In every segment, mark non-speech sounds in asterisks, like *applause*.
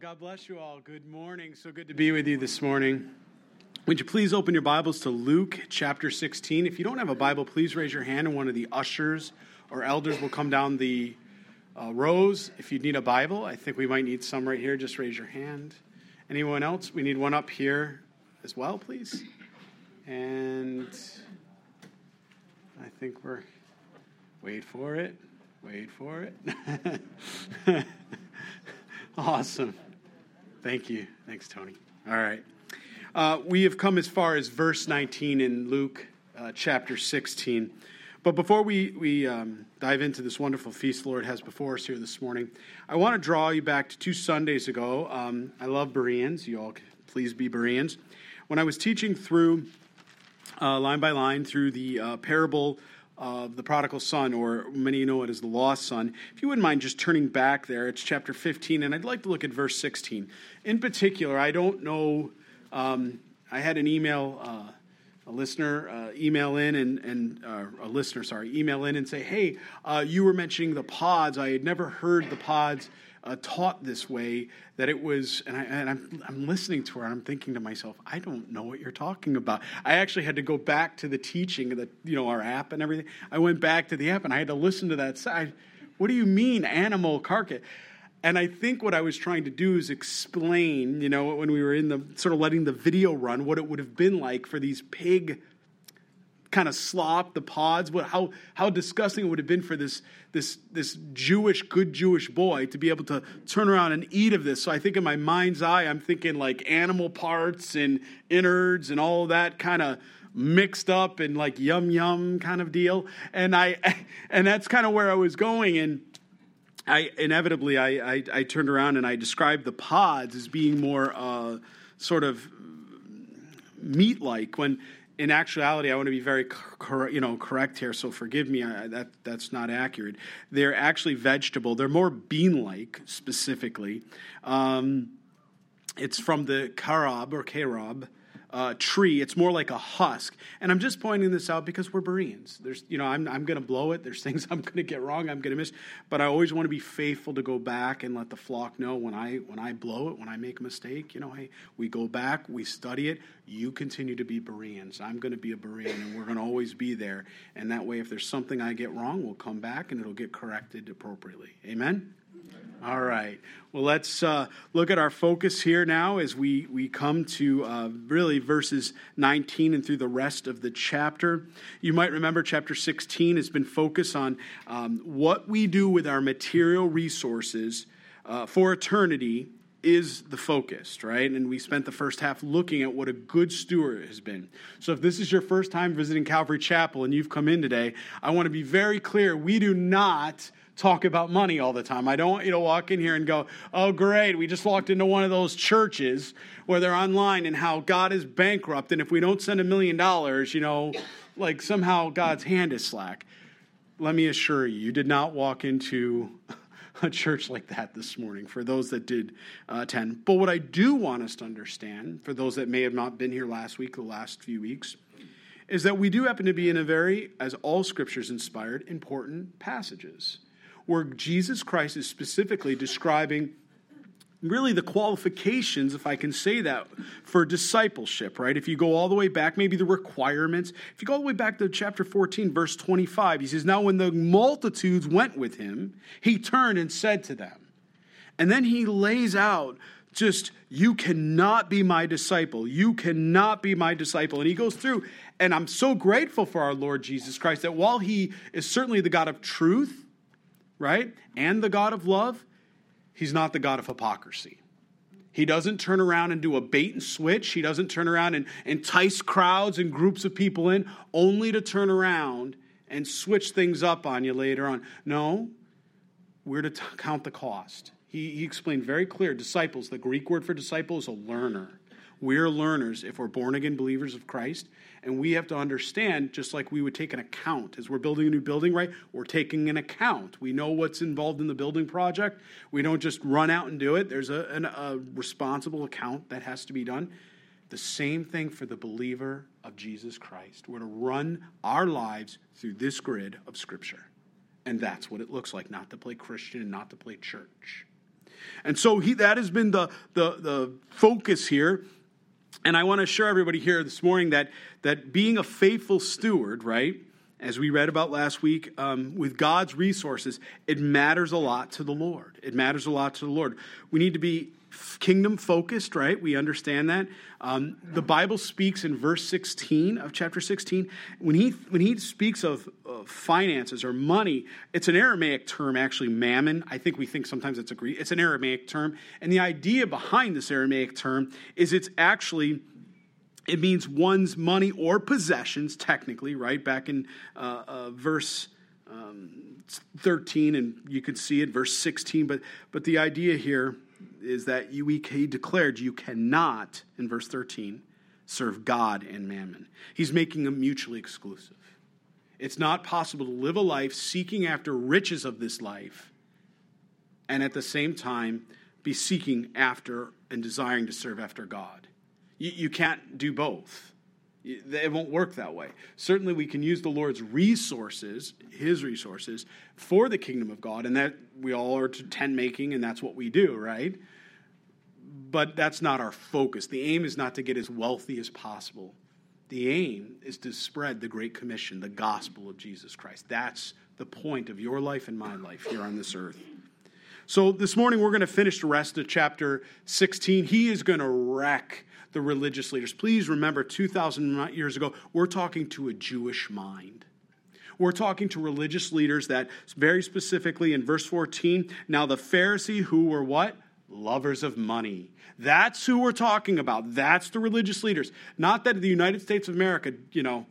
God bless you all. Good morning. So good to be with you this morning. Would you please open your Bibles to Luke chapter 16? If you don't have a Bible, please raise your hand, and one of the ushers or elders will come down the uh, rows. If you need a Bible, I think we might need some right here. Just raise your hand. Anyone else? We need one up here as well, please. And I think we're. Wait for it. Wait for it. *laughs* *laughs* Awesome. Thank you. Thanks, Tony. All right. Uh, we have come as far as verse 19 in Luke uh, chapter 16. But before we, we um, dive into this wonderful feast the Lord has before us here this morning, I want to draw you back to two Sundays ago. Um, I love Bereans. You all please be Bereans. When I was teaching through, uh, line by line, through the uh, parable of the prodigal son, or many know it as the lost son. If you wouldn't mind just turning back there, it's chapter 15, and I'd like to look at verse 16. In particular, I don't know, um, I had an email, uh, a listener uh, email in, and, and uh, a listener, sorry, email in and say, hey, uh, you were mentioning the pods. I had never heard the pods uh, taught this way that it was and, I, and I'm, I'm listening to her and i'm thinking to myself i don't know what you're talking about. I actually had to go back to the teaching of the you know our app and everything. I went back to the app and i had to listen to that side. What do you mean animal carcass? And I think what I was trying to do is explain, you know, when we were in the sort of letting the video run, what it would have been like for these pig kind of slop, the pods, what, how, how disgusting it would have been for this, this, this Jewish, good Jewish boy to be able to turn around and eat of this. So I think in my mind's eye, I'm thinking like animal parts and innards and all that kind of mixed up and like yum yum kind of deal. And I, *laughs* and that's kind of where I was going. And I inevitably, I, I, I turned around and I described the pods as being more uh, sort of meat like when in actuality, I want to be very cor- you know correct here, so forgive me. I, that that's not accurate. They're actually vegetable. They're more bean-like specifically. Um, it's from the karab or carob uh, tree. It's more like a husk. And I'm just pointing this out because we're Bereans. There's, you know, I'm, I'm going to blow it. There's *laughs* things I'm going to get wrong. I'm going to miss. But I always want to be faithful to go back and let the flock know when I when I blow it, when I make a mistake. You know, hey, we go back, we study it. You continue to be Bereans. I'm going to be a Berean, and we're going to always be there. And that way, if there's something I get wrong, we'll come back and it'll get corrected appropriately. Amen. All right. Well, let's uh, look at our focus here now as we, we come to uh, really verses 19 and through the rest of the chapter. You might remember chapter 16 has been focused on um, what we do with our material resources uh, for eternity is the focus, right? And we spent the first half looking at what a good steward has been. So if this is your first time visiting Calvary Chapel and you've come in today, I want to be very clear. We do not talk about money all the time. I don't want you to walk in here and go, oh, great, we just walked into one of those churches where they're online and how God is bankrupt. And if we don't send a million dollars, you know, like somehow God's hand is slack. Let me assure you, you did not walk into *laughs* a church like that this morning for those that did uh, attend. But what I do want us to understand, for those that may have not been here last week, the last few weeks, is that we do happen to be in a very, as all scriptures inspired, important passages where Jesus Christ is specifically describing really the qualifications, if I can say that, for discipleship, right? If you go all the way back, maybe the requirements. If you go all the way back to chapter 14, verse 25, he says, Now when the multitudes went with him, he turned and said to them, and then he lays out just, you cannot be my disciple. You cannot be my disciple. And he goes through, and I'm so grateful for our Lord Jesus Christ that while he is certainly the God of truth, right? And the God of love, he's not the God of hypocrisy. He doesn't turn around and do a bait and switch. He doesn't turn around and entice crowds and groups of people in, only to turn around and switch things up on you later on. No, we're to t- count the cost. He, he explained very clear disciples, the Greek word for disciple is a learner. We're learners if we're born again believers of Christ. And we have to understand, just like we would take an account as we're building a new building, right? We're taking an account. We know what's involved in the building project. We don't just run out and do it. There's a, an, a responsible account that has to be done. The same thing for the believer of Jesus Christ. We're to run our lives through this grid of Scripture. And that's what it looks like not to play Christian and not to play church. And so he, that has been the, the, the focus here. And I want to assure everybody here this morning that, that being a faithful steward, right, as we read about last week, um, with God's resources, it matters a lot to the Lord. It matters a lot to the Lord. We need to be kingdom focused, right? We understand that. Um, the Bible speaks in verse 16 of chapter 16. When he, when he speaks of uh, finances or money, it's an Aramaic term, actually, mammon. I think we think sometimes it's a Greek. It's an Aramaic term. And the idea behind this Aramaic term is it's actually it means one's money or possessions, technically, right? Back in uh, uh, verse um, 13, and you can see it, verse 16. But, but the idea here is that you, he declared you cannot, in verse 13, serve God and mammon. He's making them mutually exclusive. It's not possible to live a life seeking after riches of this life and at the same time be seeking after and desiring to serve after God. You, you can't do both. It won't work that way. Certainly, we can use the Lord's resources, His resources, for the kingdom of God, and that we all are to tent making, and that's what we do, right? But that's not our focus. The aim is not to get as wealthy as possible. The aim is to spread the Great Commission, the gospel of Jesus Christ. That's the point of your life and my life here on this earth. So, this morning we're going to finish the rest of chapter 16. He is going to wreck the religious leaders. Please remember, 2,000 years ago, we're talking to a Jewish mind. We're talking to religious leaders that, very specifically in verse 14, now the Pharisee who were what? Lovers of money. That's who we're talking about. That's the religious leaders. Not that the United States of America, you know,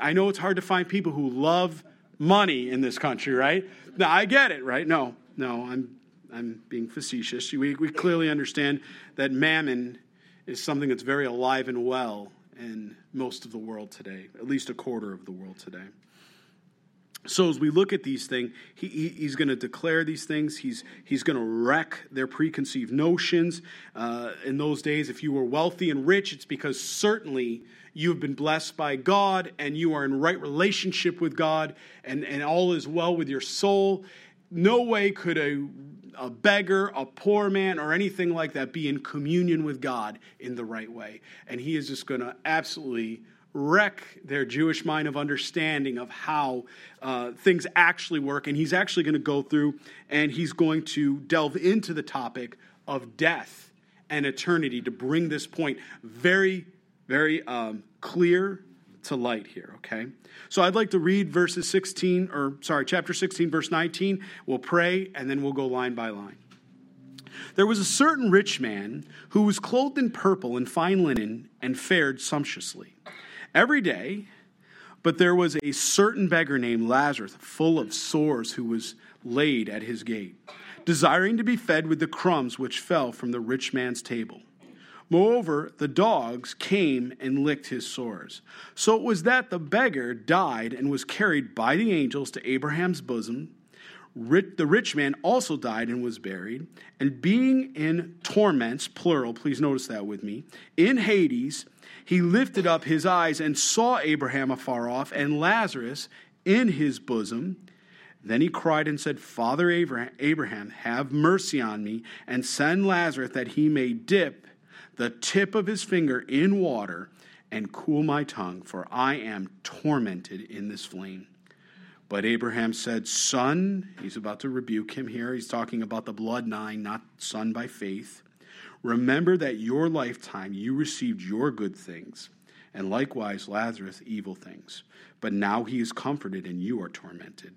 I know it's hard to find people who love money in this country, right? Now, I get it, right? No, no, I'm, I'm being facetious. We, we clearly understand that mammon is something that's very alive and well in most of the world today, at least a quarter of the world today. So as we look at these things, he, he, he's going to declare these things. He's, he's going to wreck their preconceived notions. Uh, in those days, if you were wealthy and rich, it's because certainly you've been blessed by God and you are in right relationship with God and, and all is well with your soul. No way could a a beggar, a poor man, or anything like that be in communion with God in the right way. And he is just going to absolutely wreck their Jewish mind of understanding of how uh, things actually work. And he's actually going to go through and he's going to delve into the topic of death and eternity to bring this point very, very um, clear to light here, okay? So I'd like to read verses 16, or sorry, chapter 16, verse 19. We'll pray, and then we'll go line by line. There was a certain rich man who was clothed in purple and fine linen and fared sumptuously. Every day, but there was a certain beggar named Lazarus, full of sores, who was laid at his gate, desiring to be fed with the crumbs which fell from the rich man's table. Moreover, the dogs came and licked his sores. So it was that the beggar died and was carried by the angels to Abraham's bosom. The rich man also died and was buried. And being in torments, plural, please notice that with me, in Hades, he lifted up his eyes and saw Abraham afar off and Lazarus in his bosom. Then he cried and said, Father Abraham, have mercy on me, and send Lazarus that he may dip the tip of his finger in water and cool my tongue, for I am tormented in this flame. But Abraham said, Son, he's about to rebuke him here. He's talking about the blood nine, not son by faith. Remember that your lifetime you received your good things, and likewise Lazarus evil things. But now he is comforted, and you are tormented.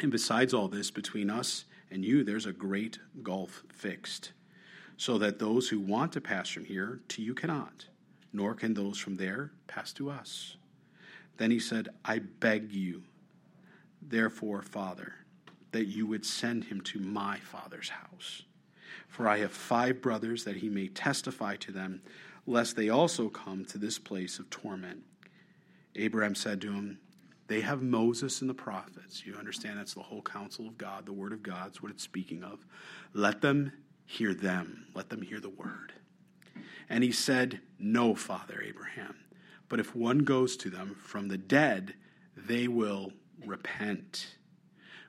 And besides all this, between us and you, there's a great gulf fixed so that those who want to pass from here to you cannot, nor can those from there pass to us. Then he said, I beg you, therefore, Father, that you would send him to my father's house. For I have five brothers, that he may testify to them, lest they also come to this place of torment. Abraham said to him, They have Moses and the prophets. You understand that's the whole counsel of God, the word of God is what it's speaking of. Let them hear them, let them hear the word. And he said, No, Father Abraham, but if one goes to them from the dead, they will repent.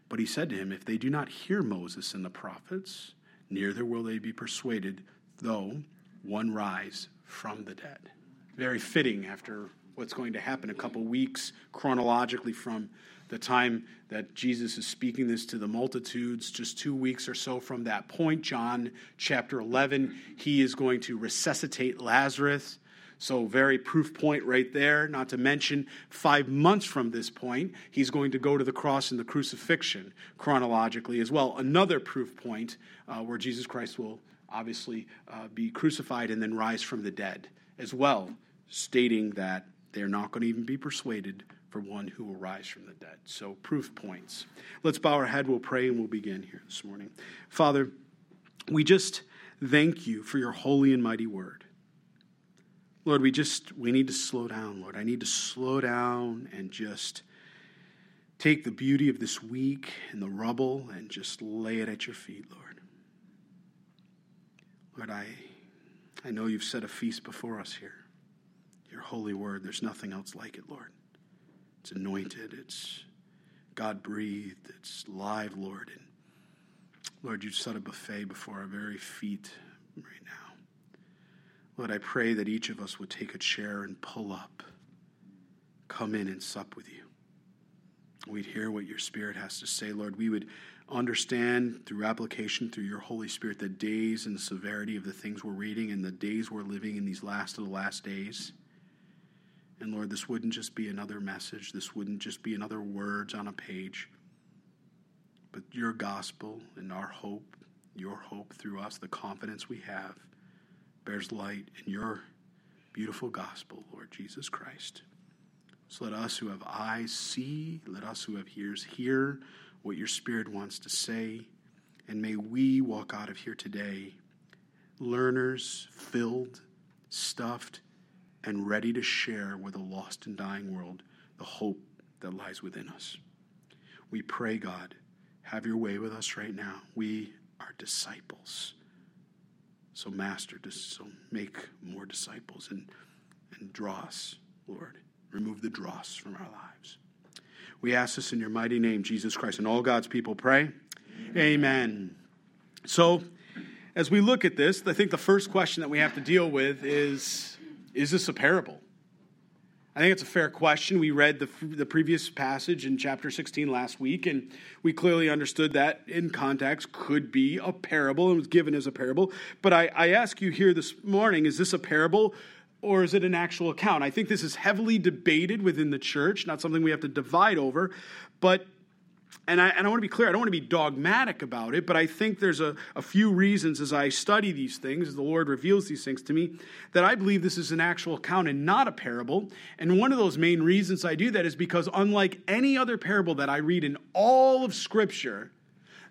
But he said to him, If they do not hear Moses and the prophets, neither will they be persuaded, though one rise from the dead. Very fitting after what's going to happen a couple weeks chronologically from the time that Jesus is speaking this to the multitudes, just two weeks or so from that point, John chapter 11, he is going to resuscitate Lazarus. So, very proof point right there. Not to mention, five months from this point, he's going to go to the cross and the crucifixion chronologically as well. Another proof point uh, where Jesus Christ will obviously uh, be crucified and then rise from the dead as well, stating that they're not going to even be persuaded for one who will rise from the dead. So, proof points. Let's bow our head, we'll pray, and we'll begin here this morning. Father, we just thank you for your holy and mighty word. Lord, we just we need to slow down, Lord. I need to slow down and just take the beauty of this week and the rubble and just lay it at your feet, Lord. Lord, I I know you've set a feast before us here. Your holy word, there's nothing else like it, Lord. It's anointed, it's God breathed, it's live, Lord. And Lord, you've set a buffet before our very feet right now. Lord, I pray that each of us would take a chair and pull up, come in and sup with you. We'd hear what your Spirit has to say, Lord. We would understand through application through your Holy Spirit the days and the severity of the things we're reading and the days we're living in these last of the last days. And Lord, this wouldn't just be another message, this wouldn't just be another words on a page, but your gospel and our hope, your hope through us, the confidence we have bears light in your beautiful gospel, Lord Jesus Christ. So let us who have eyes see, let us who have ears hear what your Spirit wants to say, and may we walk out of here today learners, filled, stuffed, and ready to share with a lost and dying world the hope that lies within us. We pray, God, have your way with us right now. We are disciples. So, Master, so make more disciples and, and draw us, Lord. Remove the dross from our lives. We ask this in your mighty name, Jesus Christ. And all God's people pray. Amen. Amen. So, as we look at this, I think the first question that we have to deal with is Is this a parable? I think it's a fair question. We read the, the previous passage in chapter 16 last week, and we clearly understood that in context could be a parable and was given as a parable. But I, I ask you here this morning is this a parable or is it an actual account? I think this is heavily debated within the church, not something we have to divide over. But and I, and I want to be clear, I don't want to be dogmatic about it, but I think there's a, a few reasons as I study these things, as the Lord reveals these things to me, that I believe this is an actual account and not a parable. And one of those main reasons I do that is because, unlike any other parable that I read in all of Scripture,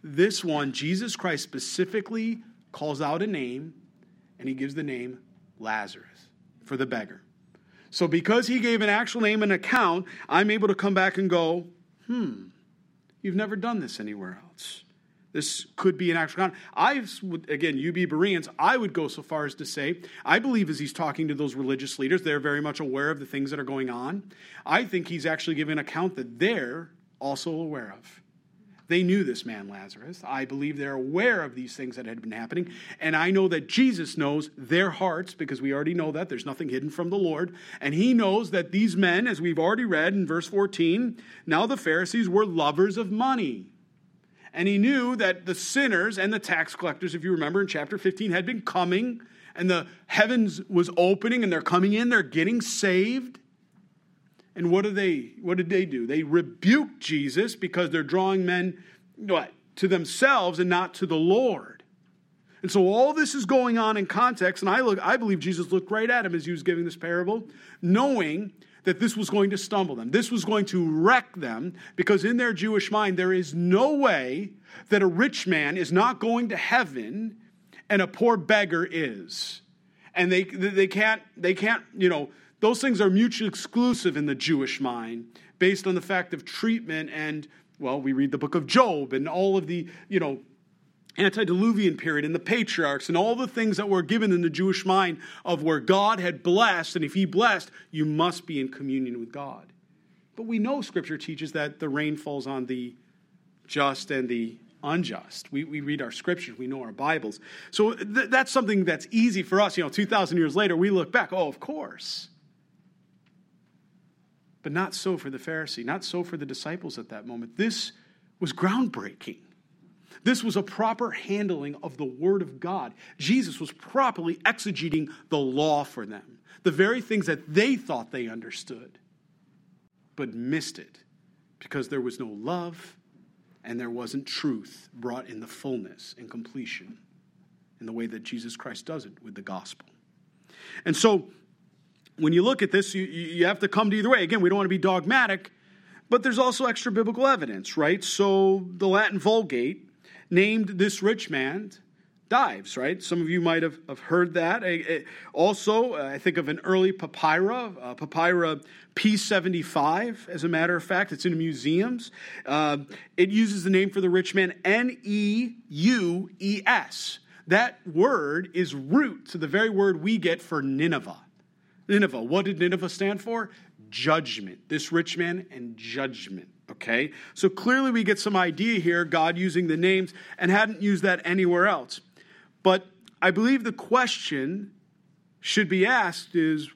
this one, Jesus Christ specifically calls out a name, and he gives the name Lazarus for the beggar. So, because he gave an actual name and account, I'm able to come back and go, hmm You've never done this anywhere else. This could be an actual account. I would, again, you be Bereans, I would go so far as to say, I believe as he's talking to those religious leaders, they're very much aware of the things that are going on. I think he's actually giving an account that they're also aware of. They knew this man, Lazarus. I believe they're aware of these things that had been happening. And I know that Jesus knows their hearts because we already know that. There's nothing hidden from the Lord. And he knows that these men, as we've already read in verse 14, now the Pharisees were lovers of money. And he knew that the sinners and the tax collectors, if you remember in chapter 15, had been coming and the heavens was opening and they're coming in, they're getting saved. And what do they what did they do? They rebuked Jesus because they're drawing men what? To themselves and not to the Lord. And so all this is going on in context, and I look, I believe Jesus looked right at him as he was giving this parable, knowing that this was going to stumble them. This was going to wreck them because in their Jewish mind, there is no way that a rich man is not going to heaven and a poor beggar is. And they, they can't, they can't, you know, those things are mutually exclusive in the Jewish mind based on the fact of treatment and, well, we read the book of Job and all of the, you know, antediluvian period and the patriarchs and all the things that were given in the Jewish mind of where God had blessed, and if He blessed, you must be in communion with God. But we know Scripture teaches that the rain falls on the just and the unjust. We, we read our scriptures, we know our Bibles. So th- that's something that's easy for us. You know, 2,000 years later, we look back, oh, of course. But not so for the Pharisee, not so for the disciples at that moment. This was groundbreaking. This was a proper handling of the Word of God. Jesus was properly exegeting the law for them, the very things that they thought they understood, but missed it because there was no love and there wasn't truth brought in the fullness and completion in the way that Jesus Christ does it with the gospel. And so, when you look at this, you, you have to come to either way. Again, we don't want to be dogmatic, but there's also extra biblical evidence, right? So, the Latin Vulgate named this rich man Dives, right? Some of you might have, have heard that. Also, I think of an early papyrus, uh, papyrus P75, as a matter of fact. It's in museums. Uh, it uses the name for the rich man N E U E S. That word is root to the very word we get for Nineveh. Nineveh, what did Nineveh stand for? Judgment. This rich man and judgment. Okay? So clearly we get some idea here, God using the names, and hadn't used that anywhere else. But I believe the question should be asked is,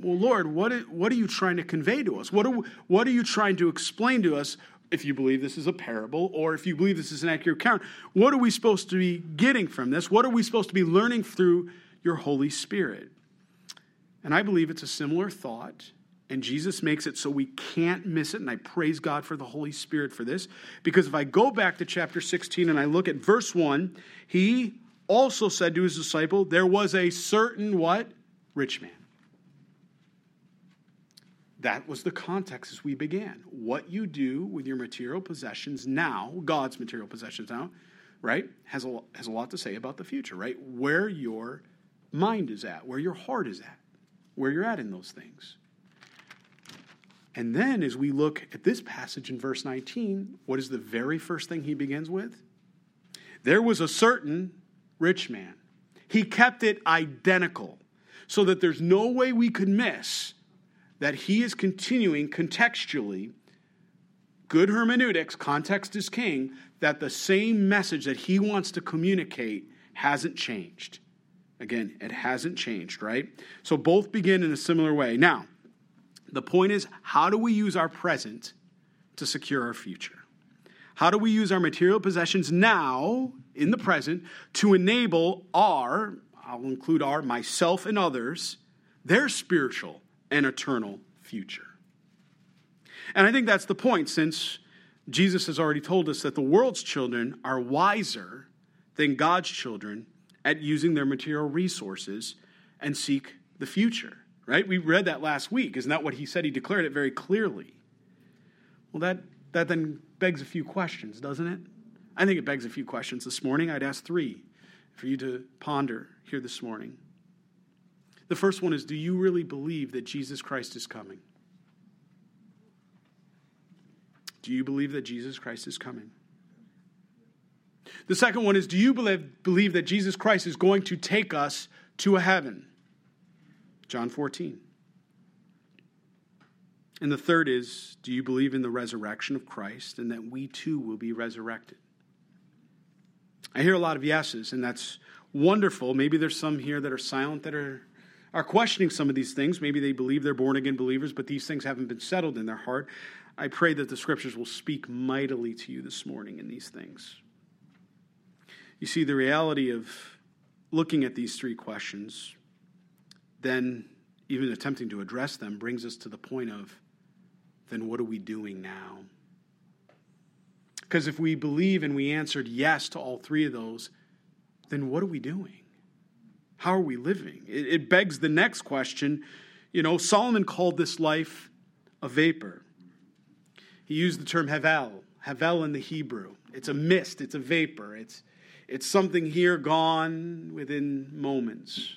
well, Lord, what, is, what are you trying to convey to us? What are, what are you trying to explain to us if you believe this is a parable or if you believe this is an accurate account? What are we supposed to be getting from this? What are we supposed to be learning through your Holy Spirit? And I believe it's a similar thought. And Jesus makes it so we can't miss it. And I praise God for the Holy Spirit for this. Because if I go back to chapter 16 and I look at verse 1, he also said to his disciple, There was a certain what? Rich man. That was the context as we began. What you do with your material possessions now, God's material possessions now, right, has a, has a lot to say about the future, right? Where your mind is at, where your heart is at, where you're at in those things. And then as we look at this passage in verse 19, what is the very first thing he begins with? There was a certain rich man. He kept it identical so that there's no way we could miss that he is continuing contextually, good hermeneutics, context is king, that the same message that he wants to communicate hasn't changed. Again, it hasn't changed, right? So both begin in a similar way. Now, the point is how do we use our present to secure our future? How do we use our material possessions now, in the present, to enable our, I'll include our, myself and others, their spiritual and eternal future? And I think that's the point, since Jesus has already told us that the world's children are wiser than God's children at using their material resources and seek the future, right? We read that last week. Isn't that what he said? He declared it very clearly. Well, that, that then begs a few questions, doesn't it? I think it begs a few questions. This morning, I'd ask three for you to ponder here this morning. The first one is Do you really believe that Jesus Christ is coming? Do you believe that Jesus Christ is coming? The second one is Do you believe, believe that Jesus Christ is going to take us to a heaven? John 14. And the third is do you believe in the resurrection of Christ and that we too will be resurrected? I hear a lot of yeses, and that's wonderful. Maybe there's some here that are silent that are, are questioning some of these things. Maybe they believe they're born again believers, but these things haven't been settled in their heart. I pray that the scriptures will speak mightily to you this morning in these things. You see, the reality of looking at these three questions, then even attempting to address them, brings us to the point of then what are we doing now? Because if we believe and we answered yes to all three of those, then what are we doing? How are we living? It, it begs the next question. You know, Solomon called this life a vapor. He used the term havel, havel in the Hebrew. It's a mist, it's a vapor, it's, it's something here gone within moments.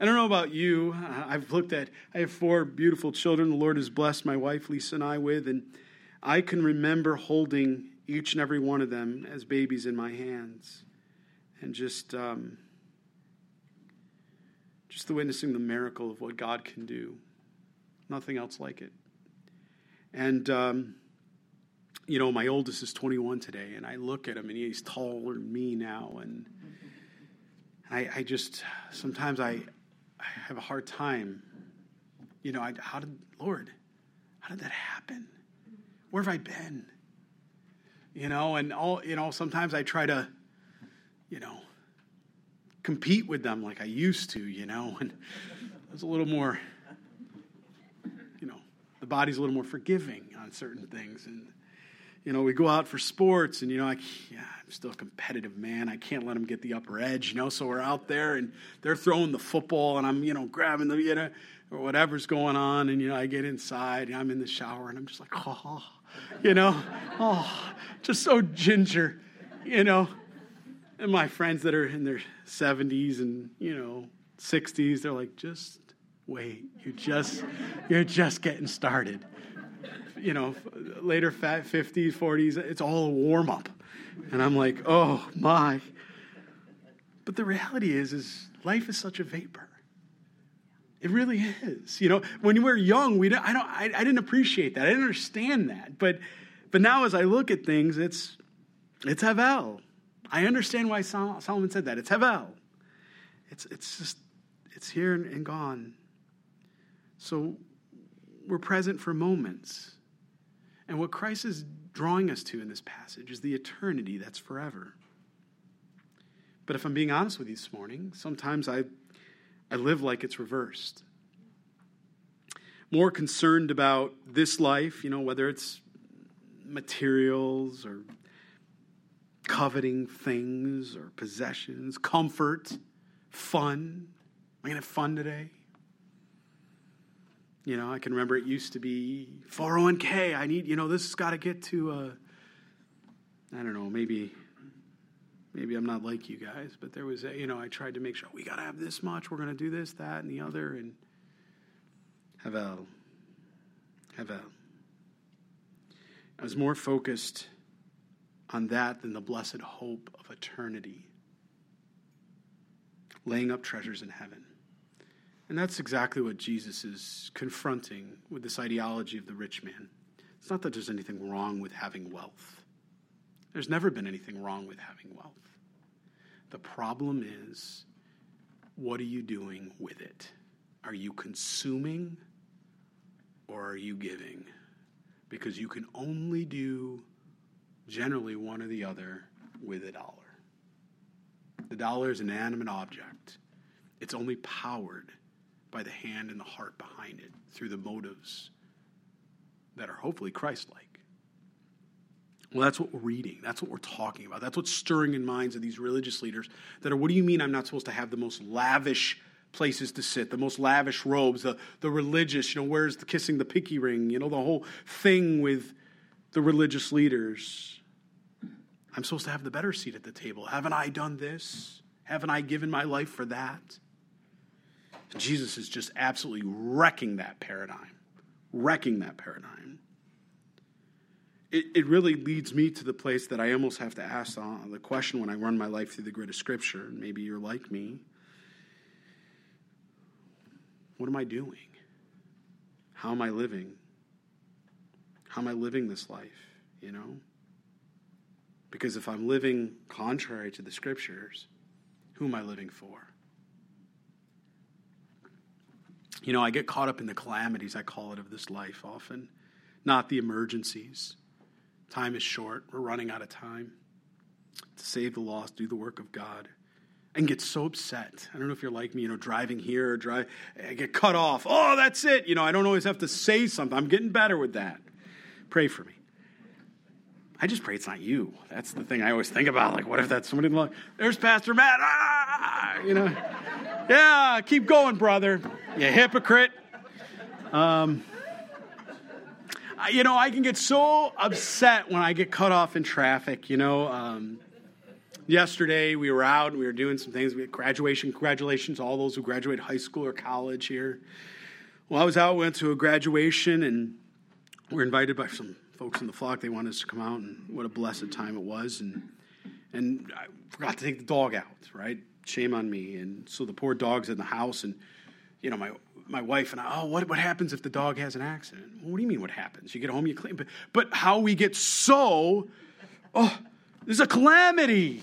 I don't know about you. I've looked at, I have four beautiful children the Lord has blessed my wife, Lisa, and I with, and I can remember holding each and every one of them as babies in my hands and just, um, just the witnessing the miracle of what God can do. Nothing else like it. And um, you know, my oldest is 21 today, and I look at him, and he's taller than me now, and I, I just sometimes I, I have a hard time. You know, I, how did Lord, how did that happen? Where have I been? You know, and all you know, sometimes I try to, you know, compete with them like I used to, you know, *laughs* and I was a little more, you know, the body's a little more forgiving on certain things. And, you know, we go out for sports and, you know, I, yeah, I'm still a competitive man. I can't let them get the upper edge, you know, so we're out there and they're throwing the football and I'm, you know, grabbing the, you know, or whatever's going on. And, you know, I get inside and I'm in the shower and I'm just like, oh, you know, oh, just so ginger, you know. And my friends that are in their 70s and, you know, 60s, they're like, just wait. You're just, you're just getting started. You know, later fat 50s, 40s, it's all a warm up. And I'm like, oh my. But the reality is, is life is such a vapor. It really is. You know, when we were young, we don't, I don't I, I, didn't appreciate that. I didn't understand that. But but now as I look at things, it's it's Havel. I understand why Solomon said that. It's Havel. It's, it's just, it's here and gone. So we're present for moments. And what Christ is drawing us to in this passage is the eternity that's forever. But if I'm being honest with you this morning, sometimes I, I live like it's reversed. More concerned about this life, you know, whether it's materials or coveting things or possessions, comfort, fun. Am I going to have fun today? You know, I can remember it used to be 401k. I need, you know, this has got to get to, uh, I don't know, maybe, maybe I'm not like you guys, but there was, a, you know, I tried to make sure we got to have this much. We're going to do this, that, and the other. And have a, have a. I was more focused on that than the blessed hope of eternity, laying up treasures in heaven. And that's exactly what Jesus is confronting with this ideology of the rich man. It's not that there's anything wrong with having wealth. There's never been anything wrong with having wealth. The problem is, what are you doing with it? Are you consuming or are you giving? Because you can only do generally one or the other with a dollar. The dollar is an animate object, it's only powered by the hand and the heart behind it through the motives that are hopefully Christ like. Well, that's what we're reading. That's what we're talking about. That's what's stirring in minds of these religious leaders that are, what do you mean I'm not supposed to have the most lavish places to sit, the most lavish robes, the, the religious, you know, where's the kissing the pinky ring, you know, the whole thing with the religious leaders. I'm supposed to have the better seat at the table. Haven't I done this? Haven't I given my life for that? Jesus is just absolutely wrecking that paradigm, wrecking that paradigm. It, it really leads me to the place that I almost have to ask the question when I run my life through the grid of Scripture. And maybe you're like me. What am I doing? How am I living? How am I living this life? You know? Because if I'm living contrary to the scriptures, who am I living for? You know, I get caught up in the calamities, I call it, of this life often, not the emergencies. Time is short, we're running out of time. To save the lost, do the work of God. And get so upset. I don't know if you're like me, you know, driving here or drive, I get cut off. Oh, that's it. You know, I don't always have to say something. I'm getting better with that. Pray for me. I just pray it's not you. That's the thing I always think about. Like, what if that's somebody in the There's Pastor Matt. Ah, you know. Yeah, keep going, brother. You hypocrite. Um, you know, I can get so upset when I get cut off in traffic. You know, um, yesterday we were out and we were doing some things. We had graduation, congratulations, all those who graduate high school or college here. Well, I was out, went to a graduation, and we we're invited by some folks in the flock, they wanted us to come out, and what a blessed time it was. And and I forgot to take the dog out, right? Shame on me. And so the poor dog's in the house, and you know, my my wife and I, oh, what, what happens if the dog has an accident? What do you mean what happens? You get home, you clean. But, but how we get so, oh, there's a calamity.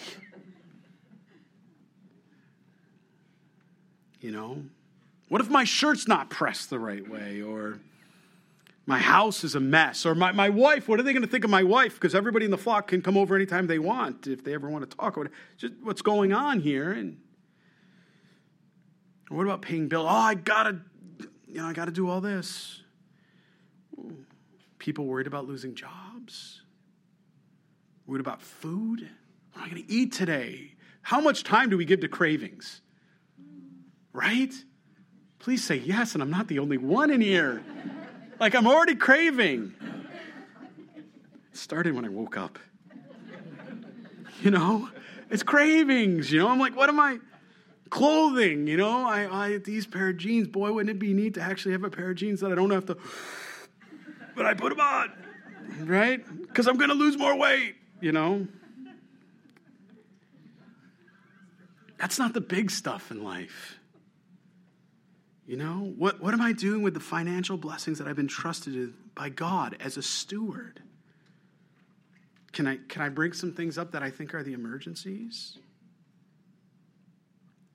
You know? What if my shirt's not pressed the right way? Or my house is a mess? Or my, my wife, what are they going to think of my wife? Because everybody in the flock can come over anytime they want if they ever want to talk about it. Just what's going on here. And what about paying bill? Oh, I gotta, you know, I gotta do all this. People worried about losing jobs, worried about food. What am I gonna eat today? How much time do we give to cravings? Right? Please say yes, and I'm not the only one in here. Like I'm already craving. It started when I woke up. You know, it's cravings. You know, I'm like, what am I? clothing, you know, I, I these pair of jeans. Boy, wouldn't it be neat to actually have a pair of jeans that I don't have to, but I put them on, right? Because I'm going to lose more weight, you know. That's not the big stuff in life. You know, what, what am I doing with the financial blessings that I've been trusted by God as a steward? Can I, can I bring some things up that I think are the emergencies?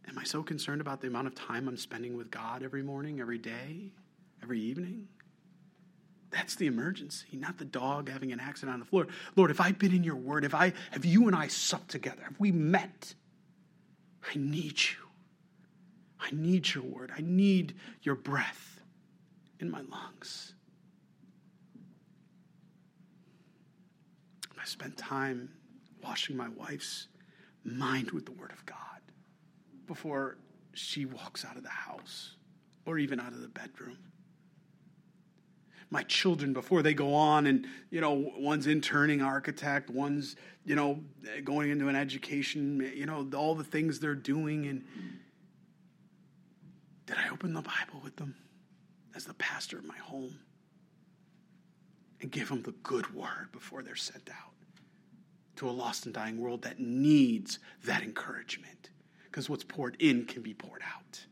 Am I so concerned about the amount of time I'm spending with God every morning, every day, every evening? That's the emergency, not the dog having an accident on the floor. Lord, if I've been in your word, if I have you and I supped together, have we met? I need you. I need your word. I need your breath in my lungs. I spent time washing my wife's mind with the word of God before she walks out of the house or even out of the bedroom. My children, before they go on and, you know, one's interning architect, one's, you know, going into an education, you know, all the things they're doing. And did I open the Bible with them as the pastor of my home and give them the good word before they're sent out to a lost and dying world that needs that encouragement? because what's poured in can be poured out.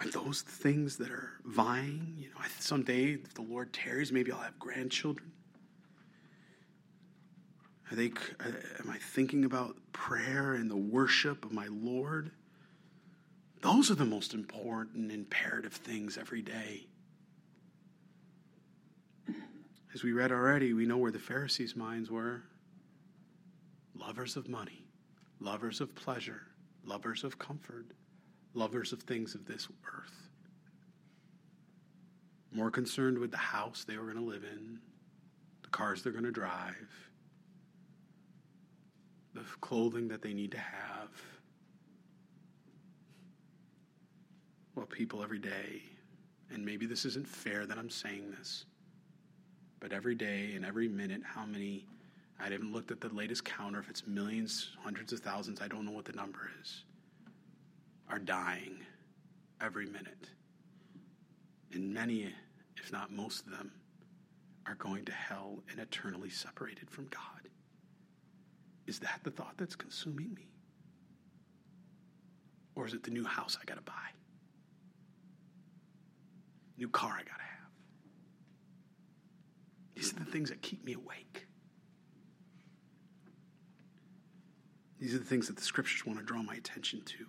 Are those things that are vying? You know, someday, if the Lord tarries, maybe I'll have grandchildren. Are they, uh, am I thinking about prayer and the worship of my Lord? Those are the most important, and imperative things every day. As we read already, we know where the Pharisees' minds were lovers of money, lovers of pleasure, lovers of comfort, lovers of things of this earth. More concerned with the house they were going to live in, the cars they're going to drive, the clothing that they need to have. Well, people every day, and maybe this isn't fair that I'm saying this, but every day and every minute, how many I haven't looked at the latest counter, if it's millions, hundreds of thousands, I don't know what the number is, are dying every minute. And many, if not most of them, are going to hell and eternally separated from God. Is that the thought that's consuming me? Or is it the new house I got to buy? New car I got to have? These are the things that keep me awake. These are the things that the scriptures want to draw my attention to.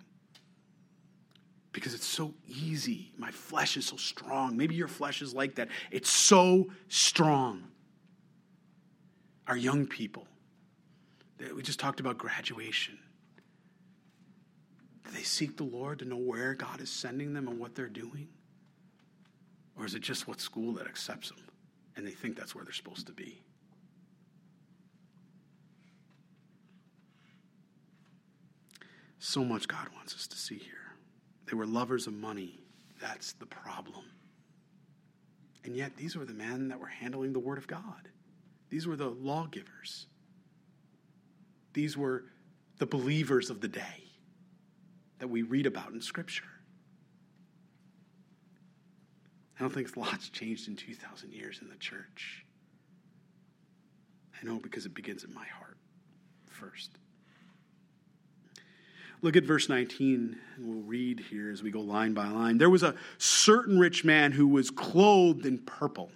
Because it's so easy. My flesh is so strong. Maybe your flesh is like that. It's so strong. Our young people, we just talked about graduation. Do they seek the Lord to know where God is sending them and what they're doing? Or is it just what school that accepts them and they think that's where they're supposed to be? So much God wants us to see here. They were lovers of money. That's the problem. And yet, these were the men that were handling the Word of God. These were the lawgivers. These were the believers of the day that we read about in Scripture. I don't think a lot's changed in 2,000 years in the church. I know because it begins in my heart first. Look at verse 19, and we'll read here as we go line by line. There was a certain rich man who was clothed in purple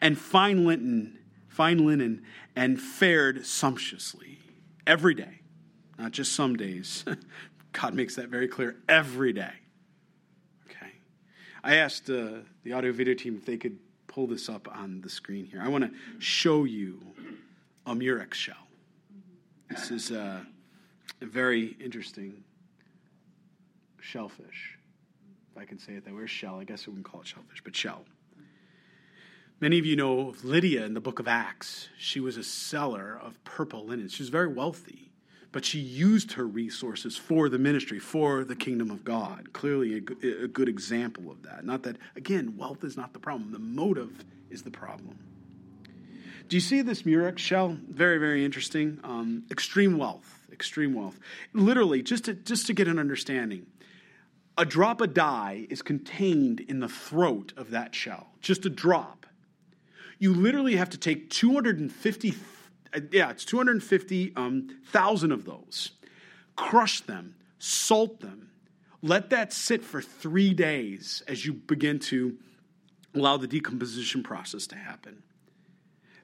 and fine linen, fine linen, and fared sumptuously every day, not just some days. *laughs* God makes that very clear every day. Okay. I asked uh, the audio video team if they could pull this up on the screen here. I want to show you a murex shell. This is uh, a very interesting shellfish, if I can say it that way. Shell, I guess we wouldn't call it shellfish, but shell. Many of you know of Lydia in the book of Acts. She was a seller of purple linen. She was very wealthy, but she used her resources for the ministry, for the kingdom of God. Clearly, a, good example of that. Not that, again, wealth is not the problem, the motive is the problem. Do you see this murex shell? Very, very interesting. Um, extreme wealth, extreme wealth. Literally, just to, just to get an understanding, a drop of dye is contained in the throat of that shell. Just a drop. You literally have to take 250, uh, yeah, it's 250,000 um, of those, crush them, salt them, let that sit for three days as you begin to allow the decomposition process to happen.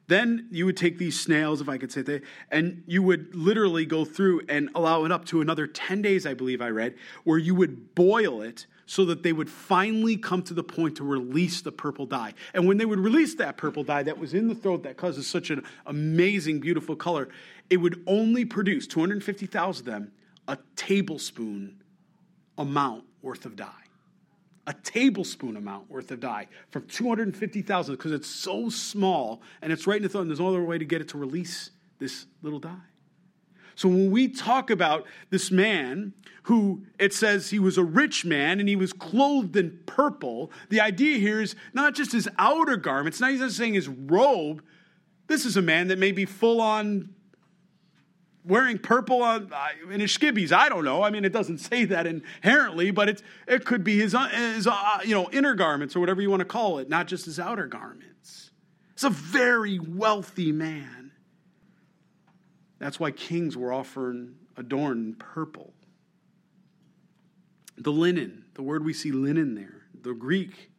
Then you would take these snails, if I could say that, and you would literally go through and allow it up to another 10 days, I believe I read, where you would boil it so that they would finally come to the point to release the purple dye. And when they would release that purple dye that was in the throat that causes such an amazing, beautiful color, it would only produce 250,000 of them a tablespoon amount worth of dye a tablespoon amount worth of dye from 250,000 because it's so small and it's right in the throat and there's no other way to get it to release this little dye. So when we talk about this man who it says he was a rich man and he was clothed in purple, the idea here is not just his outer garments, Now, he's not saying his robe. This is a man that may be full on wearing purple on, in his skibbies. I don't know. I mean, it doesn't say that inherently, but it's, it could be his, his uh, you know, inner garments or whatever you want to call it, not just his outer garments. It's a very wealthy man. That's why kings were often adorned in purple. The linen, the word we see linen there, the Greek,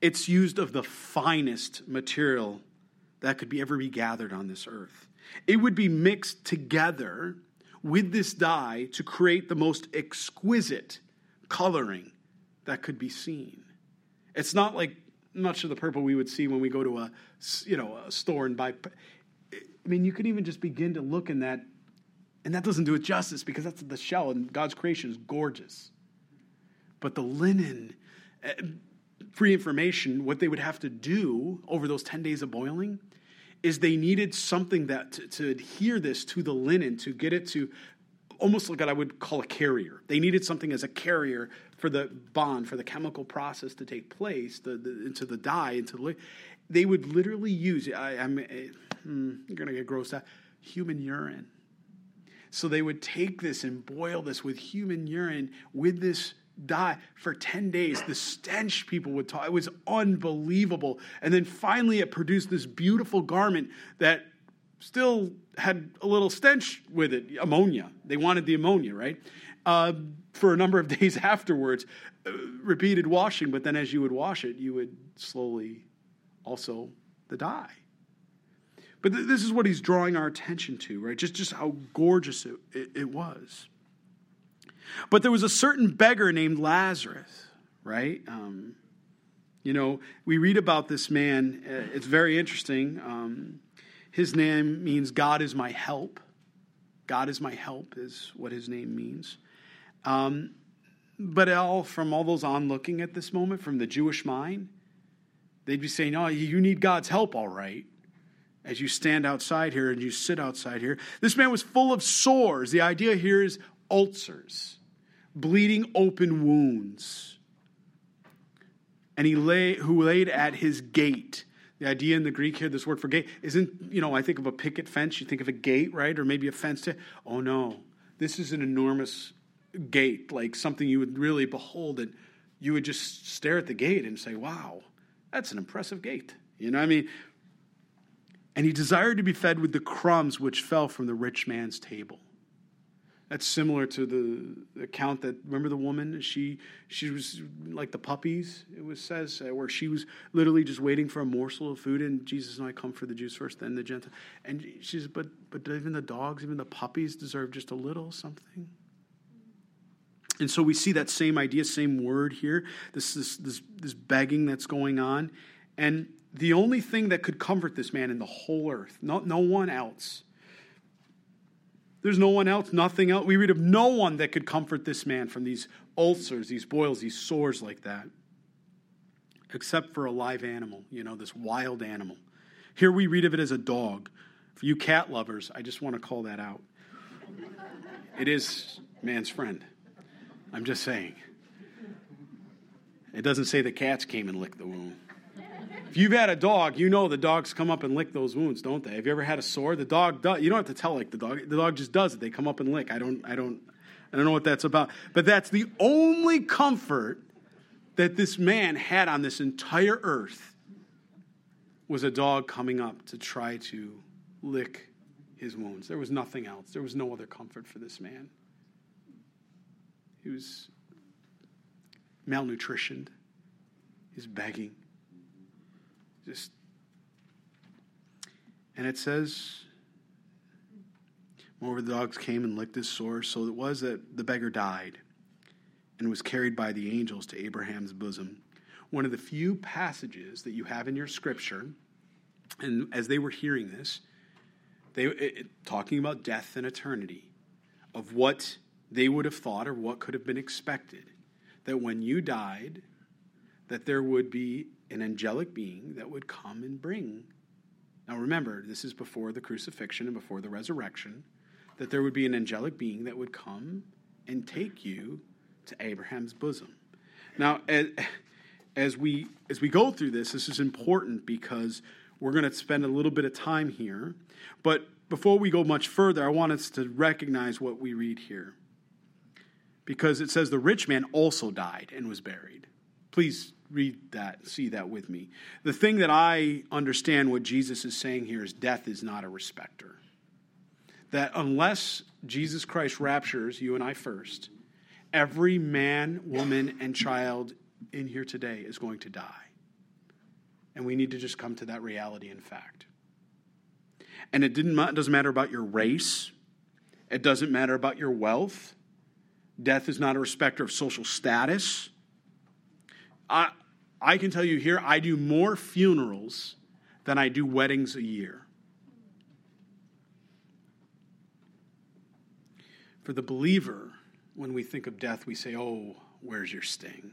it's used of the finest material that could be ever be gathered on this earth. It would be mixed together with this dye to create the most exquisite coloring that could be seen. It's not like much of the purple we would see when we go to a you know a store and buy. I mean, you could even just begin to look in that, and that doesn't do it justice because that's the shell, and God's creation is gorgeous. But the linen, eh, free information, what they would have to do over those 10 days of boiling is they needed something that to, to adhere this to the linen to get it to almost like what I would call a carrier. They needed something as a carrier for the bond, for the chemical process to take place, the, the into the dye, into the. They would literally use. I, am eh, hmm, you're gonna get grossed out. Human urine. So they would take this and boil this with human urine with this dye for 10 days. The stench people would talk, it was unbelievable. And then finally, it produced this beautiful garment that still had a little stench with it ammonia. They wanted the ammonia, right? Uh, for a number of *laughs* days afterwards, uh, repeated washing, but then as you would wash it, you would slowly also the dye. But th- this is what he's drawing our attention to, right? Just, just how gorgeous it, it, it was. But there was a certain beggar named Lazarus, right? Um, you know, we read about this man. Uh, it's very interesting. Um, his name means God is my help. God is my help is what his name means. Um, but all from all those onlooking at this moment, from the Jewish mind, they'd be saying, "Oh, you need God's help, all right." As you stand outside here and you sit outside here, this man was full of sores. The idea here is ulcers bleeding open wounds. And he lay, who laid at his gate. The idea in the Greek here, this word for gate, isn't, you know, I think of a picket fence, you think of a gate, right? Or maybe a fence to, oh no, this is an enormous gate, like something you would really behold, and you would just stare at the gate and say, wow, that's an impressive gate. You know what I mean? And he desired to be fed with the crumbs which fell from the rich man's table. That's similar to the account that remember the woman she she was like the puppies it was says uh, where she was literally just waiting for a morsel of food and Jesus and I come for the Jews first then the Gentile and she but but even the dogs even the puppies deserve just a little something and so we see that same idea same word here this this this, this begging that's going on and the only thing that could comfort this man in the whole earth no, no one else there's no one else, nothing else. We read of no one that could comfort this man from these ulcers, these boils, these sores like that, except for a live animal, you know, this wild animal. Here we read of it as a dog. For you cat lovers, I just want to call that out. It is man's friend. I'm just saying. It doesn't say the cats came and licked the wound. If you've had a dog, you know the dogs come up and lick those wounds, don't they? Have you ever had a sore? The dog does. You don't have to tell like the dog. The dog just does it. They come up and lick. I don't. I don't. I don't know what that's about. But that's the only comfort that this man had on this entire earth was a dog coming up to try to lick his wounds. There was nothing else. There was no other comfort for this man. He was malnutritioned. He's begging. Just and it says, Moreover, the dogs came and licked his sores. So it was that the beggar died and was carried by the angels to Abraham's bosom. One of the few passages that you have in your scripture, and as they were hearing this, they it, talking about death and eternity, of what they would have thought or what could have been expected, that when you died, that there would be an angelic being that would come and bring. Now remember, this is before the crucifixion and before the resurrection, that there would be an angelic being that would come and take you to Abraham's bosom. Now, as, as we as we go through this, this is important because we're going to spend a little bit of time here. But before we go much further, I want us to recognize what we read here. Because it says the rich man also died and was buried. Please read that, see that with me. The thing that I understand what Jesus is saying here is death is not a respecter. That unless Jesus Christ raptures you and I first, every man, woman, and child in here today is going to die. And we need to just come to that reality in fact. And it didn't, it doesn't matter about your race, it doesn't matter about your wealth. Death is not a respecter of social status. I, I can tell you here, I do more funerals than I do weddings a year. For the believer, when we think of death, we say, Oh, where's your sting?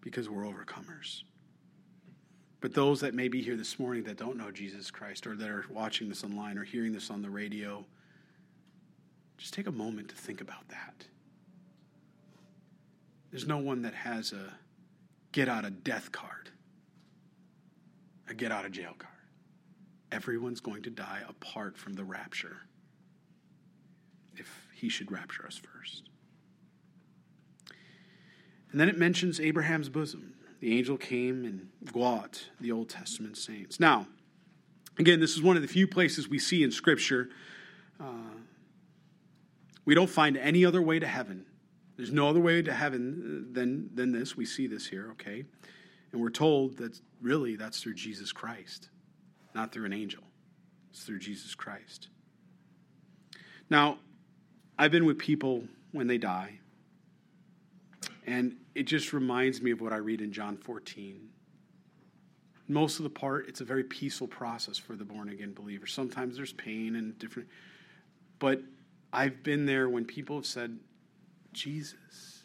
Because we're overcomers. But those that may be here this morning that don't know Jesus Christ or that are watching this online or hearing this on the radio, just take a moment to think about that. There's no one that has a get out of death card, a get out of jail card. Everyone's going to die apart from the rapture if he should rapture us first. And then it mentions Abraham's bosom. The angel came and Gwat, the Old Testament saints. Now, again, this is one of the few places we see in Scripture. Uh, we don't find any other way to heaven there's no other way to heaven uh, than, than this. We see this here, okay? And we're told that really that's through Jesus Christ, not through an angel. It's through Jesus Christ. Now, I've been with people when they die, and it just reminds me of what I read in John 14. Most of the part, it's a very peaceful process for the born again believer. Sometimes there's pain and different, but I've been there when people have said, Jesus,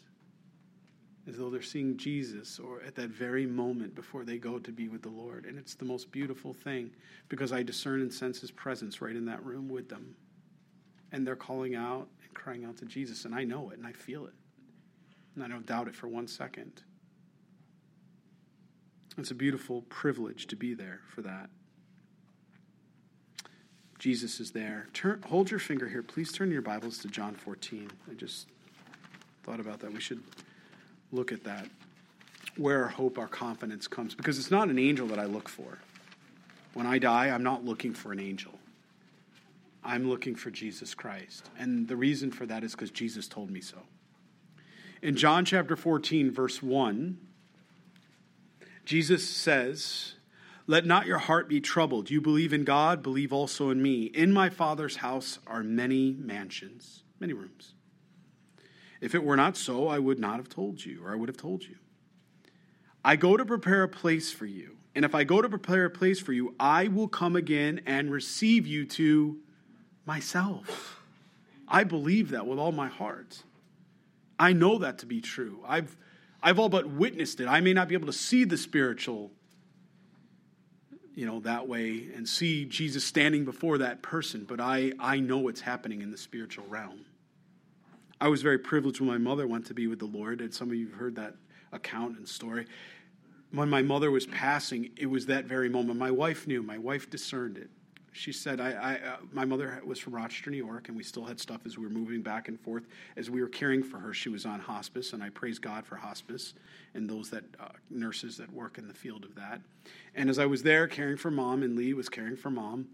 as though they're seeing Jesus or at that very moment before they go to be with the Lord. And it's the most beautiful thing because I discern and sense his presence right in that room with them. And they're calling out and crying out to Jesus, and I know it and I feel it. And I don't doubt it for one second. It's a beautiful privilege to be there for that. Jesus is there. Turn, hold your finger here. Please turn your Bibles to John 14. I just thought about that. We should look at that. Where our hope, our confidence comes. Because it's not an angel that I look for. When I die, I'm not looking for an angel. I'm looking for Jesus Christ. And the reason for that is because Jesus told me so. In John chapter 14, verse 1, Jesus says, Let not your heart be troubled. You believe in God, believe also in me. In my Father's house are many mansions, many rooms. If it were not so, I would not have told you, or I would have told you. I go to prepare a place for you. And if I go to prepare a place for you, I will come again and receive you to myself. I believe that with all my heart. I know that to be true. I've, I've all but witnessed it. I may not be able to see the spiritual, you know, that way and see Jesus standing before that person, but I, I know what's happening in the spiritual realm. I was very privileged when my mother went to be with the Lord, and some of you have heard that account and story. When my mother was passing, it was that very moment. My wife knew, my wife discerned it she said, I, I uh, my mother was from Rochester, New York, and we still had stuff as we were moving back and forth. As we were caring for her, she was on hospice, and I praise God for hospice and those that uh, nurses that work in the field of that. And as I was there caring for mom, and Lee was caring for mom,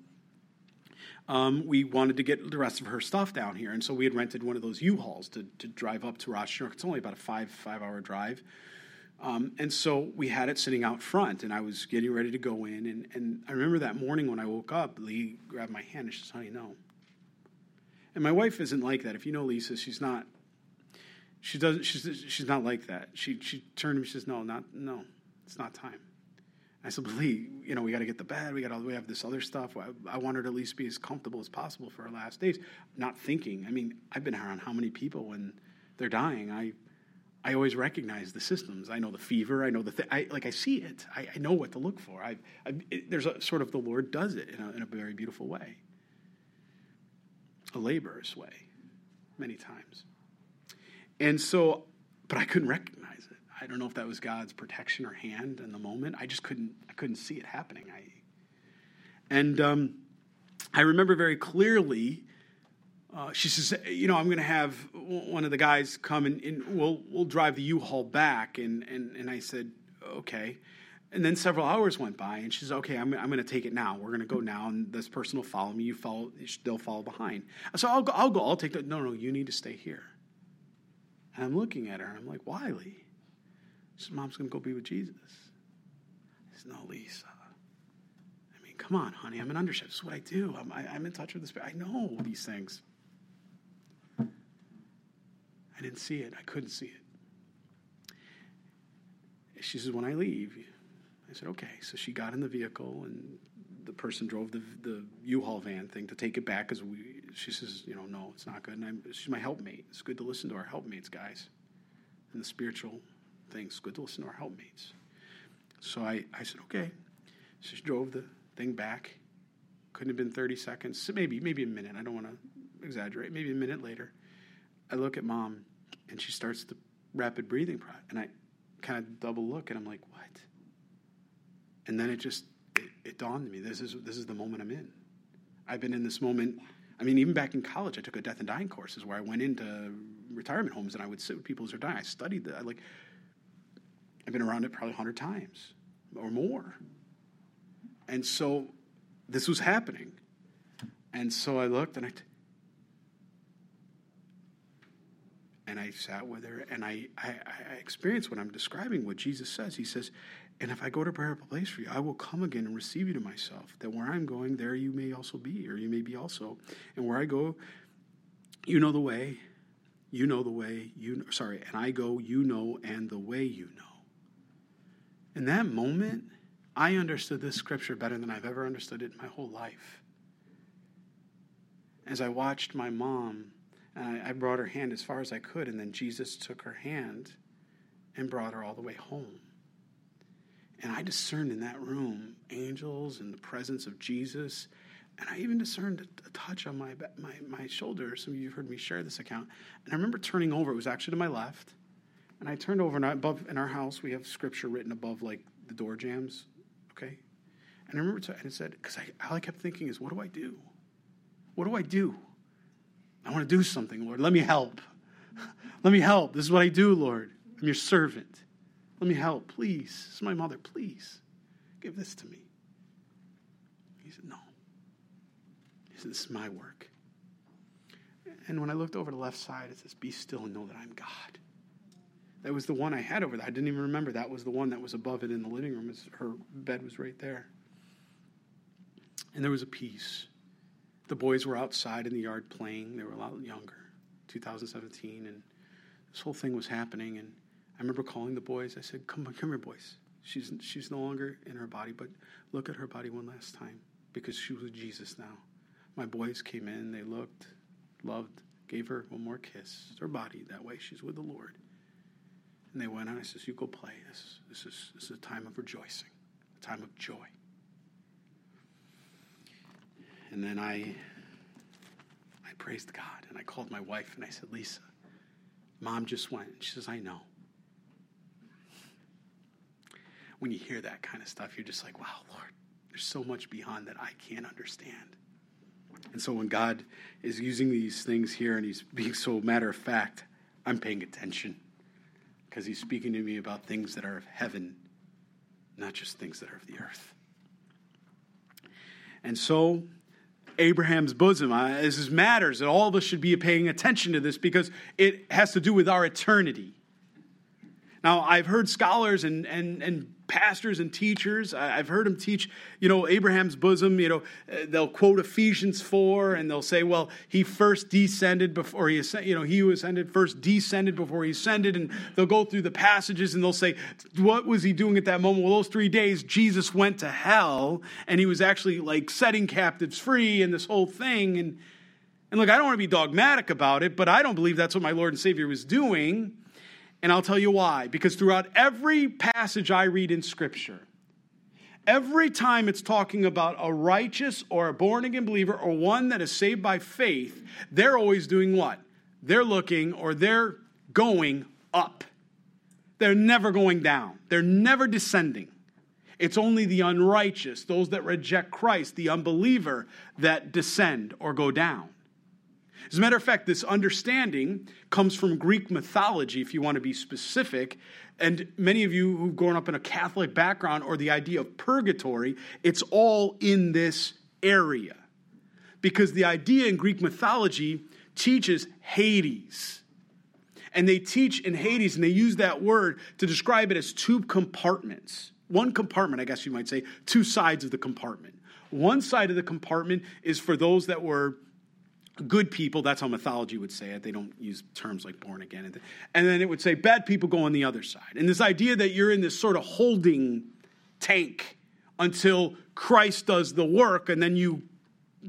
um, we wanted to get the rest of her stuff down here, and so we had rented one of those U-Hauls to, to drive up to Rochester. It's only about a five five hour drive um, and so we had it sitting out front, and I was getting ready to go in. And, and I remember that morning when I woke up, Lee grabbed my hand and she says, Honey, no. And my wife isn't like that. If you know Lisa, she's not. She doesn't. She's she's not like that. She she turned to me. She says, "No, not no. It's not time." I said, but Lee, you know, we got to get the bed. We got all we have this other stuff. I, I want her to at least be as comfortable as possible for her last days. Not thinking. I mean, I've been around how many people when they're dying. I I always recognize the systems. I know the fever. I know the th- I like I see it. I, I know what to look for. I, I it, there's a sort of the Lord does it in a, in a very beautiful way, a laborious way, many times. And so, but I couldn't recognize. I don't know if that was God's protection or hand in the moment. I just couldn't. I couldn't see it happening. I, and um, I remember very clearly uh, she says, you know, I'm going to have one of the guys come and, and, we'll we'll drive the U-Haul back. And and and I said, okay. And then several hours went by, and she says, okay, I'm I'm going to take it now. We're going to go now, and this person will follow me. You follow, they'll follow behind. So I'll go. I'll go. I'll take the. No, no, you need to stay here. And I'm looking at her, I'm like, why, Mom's going to go be with Jesus. I said, no, Lisa. I mean, come on, honey. I'm an undership. This is what I do. I'm, I, am in touch with the Spirit. I know these things. I didn't see it. I couldn't see it. She says, When I leave, I said, Okay. So she got in the vehicle and the person drove the, the U-Haul van thing to take it back because we. She says, you know, no, it's not good. And I'm, she's my helpmate. It's good to listen to our helpmates, guys, and the spiritual things. Good to listen to our helpmates. So I, I said, okay. So she drove the thing back. Couldn't have been 30 seconds. Maybe maybe a minute. I don't want to exaggerate. Maybe a minute later, I look at mom and she starts the rapid breathing process. And I kind of double look and I'm like, what? And then it just, it, it dawned on me this is, this is the moment I'm in. I've been in this moment. I mean, even back in college, I took a death and dying courses where I went into retirement homes and I would sit with people as they're dying. I studied that. I like, I've been around it probably 100 times or more. And so this was happening. And so I looked and I, t- and I sat with her, and I, I, I experienced what I'm describing, what Jesus says. He says, And if I go to prepare a place for you, I will come again and receive you to myself, that where I'm going, there you may also be, or you may be also. And where I go, you know the way, you know the way, you sorry, and I go, you know, and the way you know. In that moment, I understood this scripture better than I've ever understood it in my whole life. As I watched my mom and I, I brought her hand as far as I could, and then Jesus took her hand and brought her all the way home. And I discerned in that room angels and the presence of Jesus. And I even discerned a, touch on my, my, my shoulder. Some of you have heard me share this account. And I remember turning over. It was actually to my left. And I turned over, and above in our house, we have scripture written above like the door jams, Okay? And I remember, t- and it said, because all I kept thinking is, what do I do? What do I do? I want to do something, Lord. Let me help. *laughs* Let me help. This is what I do, Lord. I'm your servant. Let me help, please. This is my mother. Please give this to me. He said, No. He said, This is my work. And when I looked over the left side, it says, Be still and know that I'm God. That was the one I had over there. I didn't even remember that was the one that was above it in the living room. Her bed was right there. And there was a peace. The boys were outside in the yard playing. They were a lot younger, 2017, and this whole thing was happening. And I remember calling the boys. I said, "Come, on, come here, boys. She's she's no longer in her body, but look at her body one last time because she was Jesus now." My boys came in. They looked, loved, gave her one more kiss. Her body that way. She's with the Lord. And they went on. I says, "You go play. This this is this is a time of rejoicing, a time of joy." And then I I praised God and I called my wife and I said, Lisa, mom just went. And she says, I know. When you hear that kind of stuff, you're just like, wow, Lord, there's so much beyond that I can't understand. And so when God is using these things here and he's being so matter of fact, I'm paying attention because he's speaking to me about things that are of heaven, not just things that are of the earth. And so Abraham's bosom. This matters, and all of us should be paying attention to this because it has to do with our eternity. Now, I've heard scholars and, and, and pastors and teachers, I've heard them teach, you know, Abraham's bosom, you know, uh, they'll quote Ephesians 4 and they'll say, well, he first descended before he ascended, you know, he who ascended first descended before he ascended. And they'll go through the passages and they'll say, what was he doing at that moment? Well, those three days, Jesus went to hell and he was actually like setting captives free and this whole thing. And, and look, I don't want to be dogmatic about it, but I don't believe that's what my Lord and Savior was doing. And I'll tell you why. Because throughout every passage I read in Scripture, every time it's talking about a righteous or a born again believer or one that is saved by faith, they're always doing what? They're looking or they're going up. They're never going down, they're never descending. It's only the unrighteous, those that reject Christ, the unbeliever, that descend or go down. As a matter of fact, this understanding comes from Greek mythology, if you want to be specific. And many of you who've grown up in a Catholic background or the idea of purgatory, it's all in this area. Because the idea in Greek mythology teaches Hades. And they teach in Hades, and they use that word to describe it as two compartments. One compartment, I guess you might say, two sides of the compartment. One side of the compartment is for those that were good people, that's how mythology would say it. They don't use terms like born again. And then it would say bad people go on the other side. And this idea that you're in this sort of holding tank until Christ does the work and then you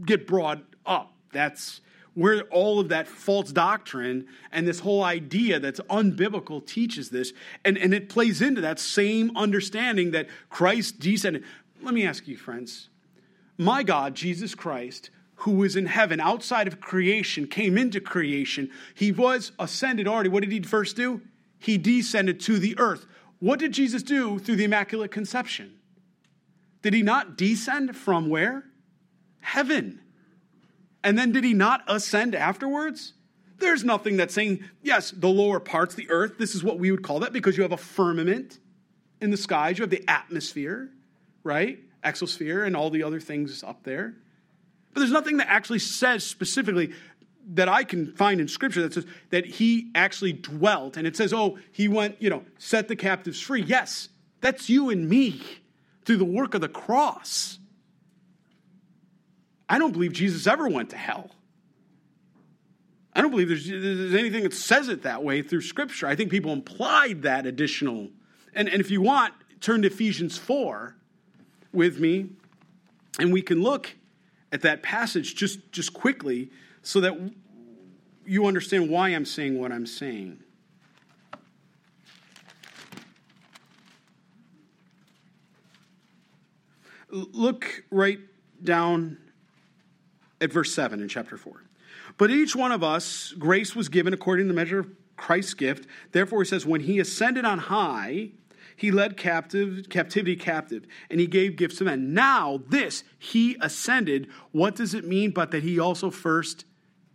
get brought up. That's where all of that false doctrine and this whole idea that's unbiblical teaches this. And, and it plays into that same understanding that Christ descended. Let me ask you, friends. My God, Jesus Christ, who was in heaven outside of creation came into creation. He was ascended already. What did he first do? He descended to the earth. What did Jesus do through the Immaculate Conception? Did he not descend from where? Heaven. And then did he not ascend afterwards? There's nothing that's saying, yes, the lower parts, the earth, this is what we would call that because you have a firmament in the skies, you have the atmosphere, right? Exosphere and all the other things up there. But there's nothing that actually says specifically that I can find in scripture that says that he actually dwelt. And it says, oh, he went, you know, set the captives free. Yes, that's you and me through the work of the cross. I don't believe Jesus ever went to hell. I don't believe there's, there's anything that says it that way through scripture. I think people implied that additional. And, and if you want, turn to Ephesians 4 with me, and we can look at that passage just, just quickly so that you understand why I'm saying what I'm saying. Look right down at verse 7 in chapter 4. But each one of us, grace was given according to the measure of Christ's gift. Therefore, he says, when he ascended on high, he led captive, captivity captive, and he gave gifts to men. Now, this, he ascended. What does it mean but that he also first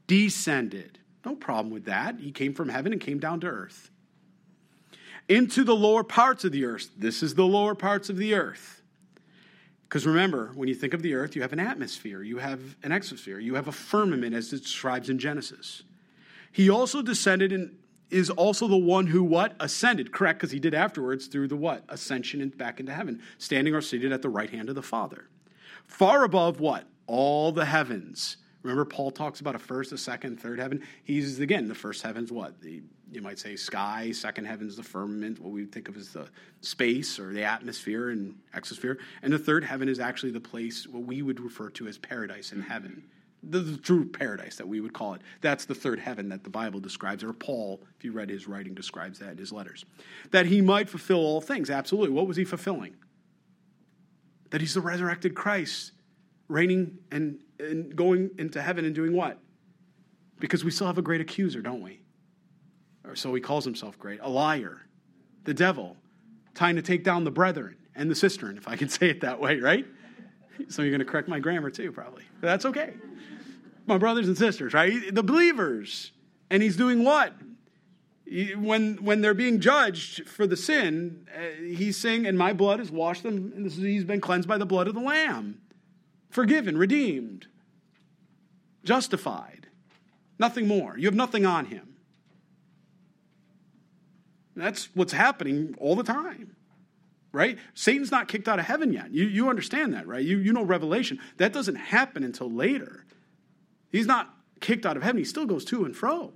descended? No problem with that. He came from heaven and came down to earth. Into the lower parts of the earth. This is the lower parts of the earth. Because remember, when you think of the earth, you have an atmosphere, you have an exosphere, you have a firmament, as it describes in Genesis. He also descended and is also the one who what? Ascended, correct, because he did afterwards through the what? Ascension and back into heaven, standing or seated at the right hand of the Father. Far above what? All the heavens. Remember, Paul talks about a first, a second, third heaven. He's, again, the first heaven's what? The, you might say sky, second heaven's the firmament, what we think of as the space or the atmosphere and exosphere. And the third heaven is actually the place, what we would refer to as paradise in heaven. The, the true paradise that we would call it. That's the third heaven that the Bible describes, or Paul, if you read his writing, describes that in his letters. That he might fulfill all things. Absolutely. What was he fulfilling? That he's the resurrected Christ, reigning and, and going into heaven and doing what? Because we still have a great accuser, don't we? or so he calls himself great, a liar, the devil, trying to take down the brethren and the cistern, if I can *laughs* say it that way, right? So you're going to correct my grammar too, probably. But that's okay. My brothers and sisters, right? The believers. And he's doing what? When, when they're being judged for the sin, uh, he's saying, And my blood has washed them, and he's been cleansed by the blood of the Lamb. Forgiven, redeemed, justified. Nothing more. You have nothing on him. That's what's happening all the time, right? Satan's not kicked out of heaven yet. You, you understand that, right? You, you know Revelation. That doesn't happen until later. He's not kicked out of heaven, he still goes to and fro.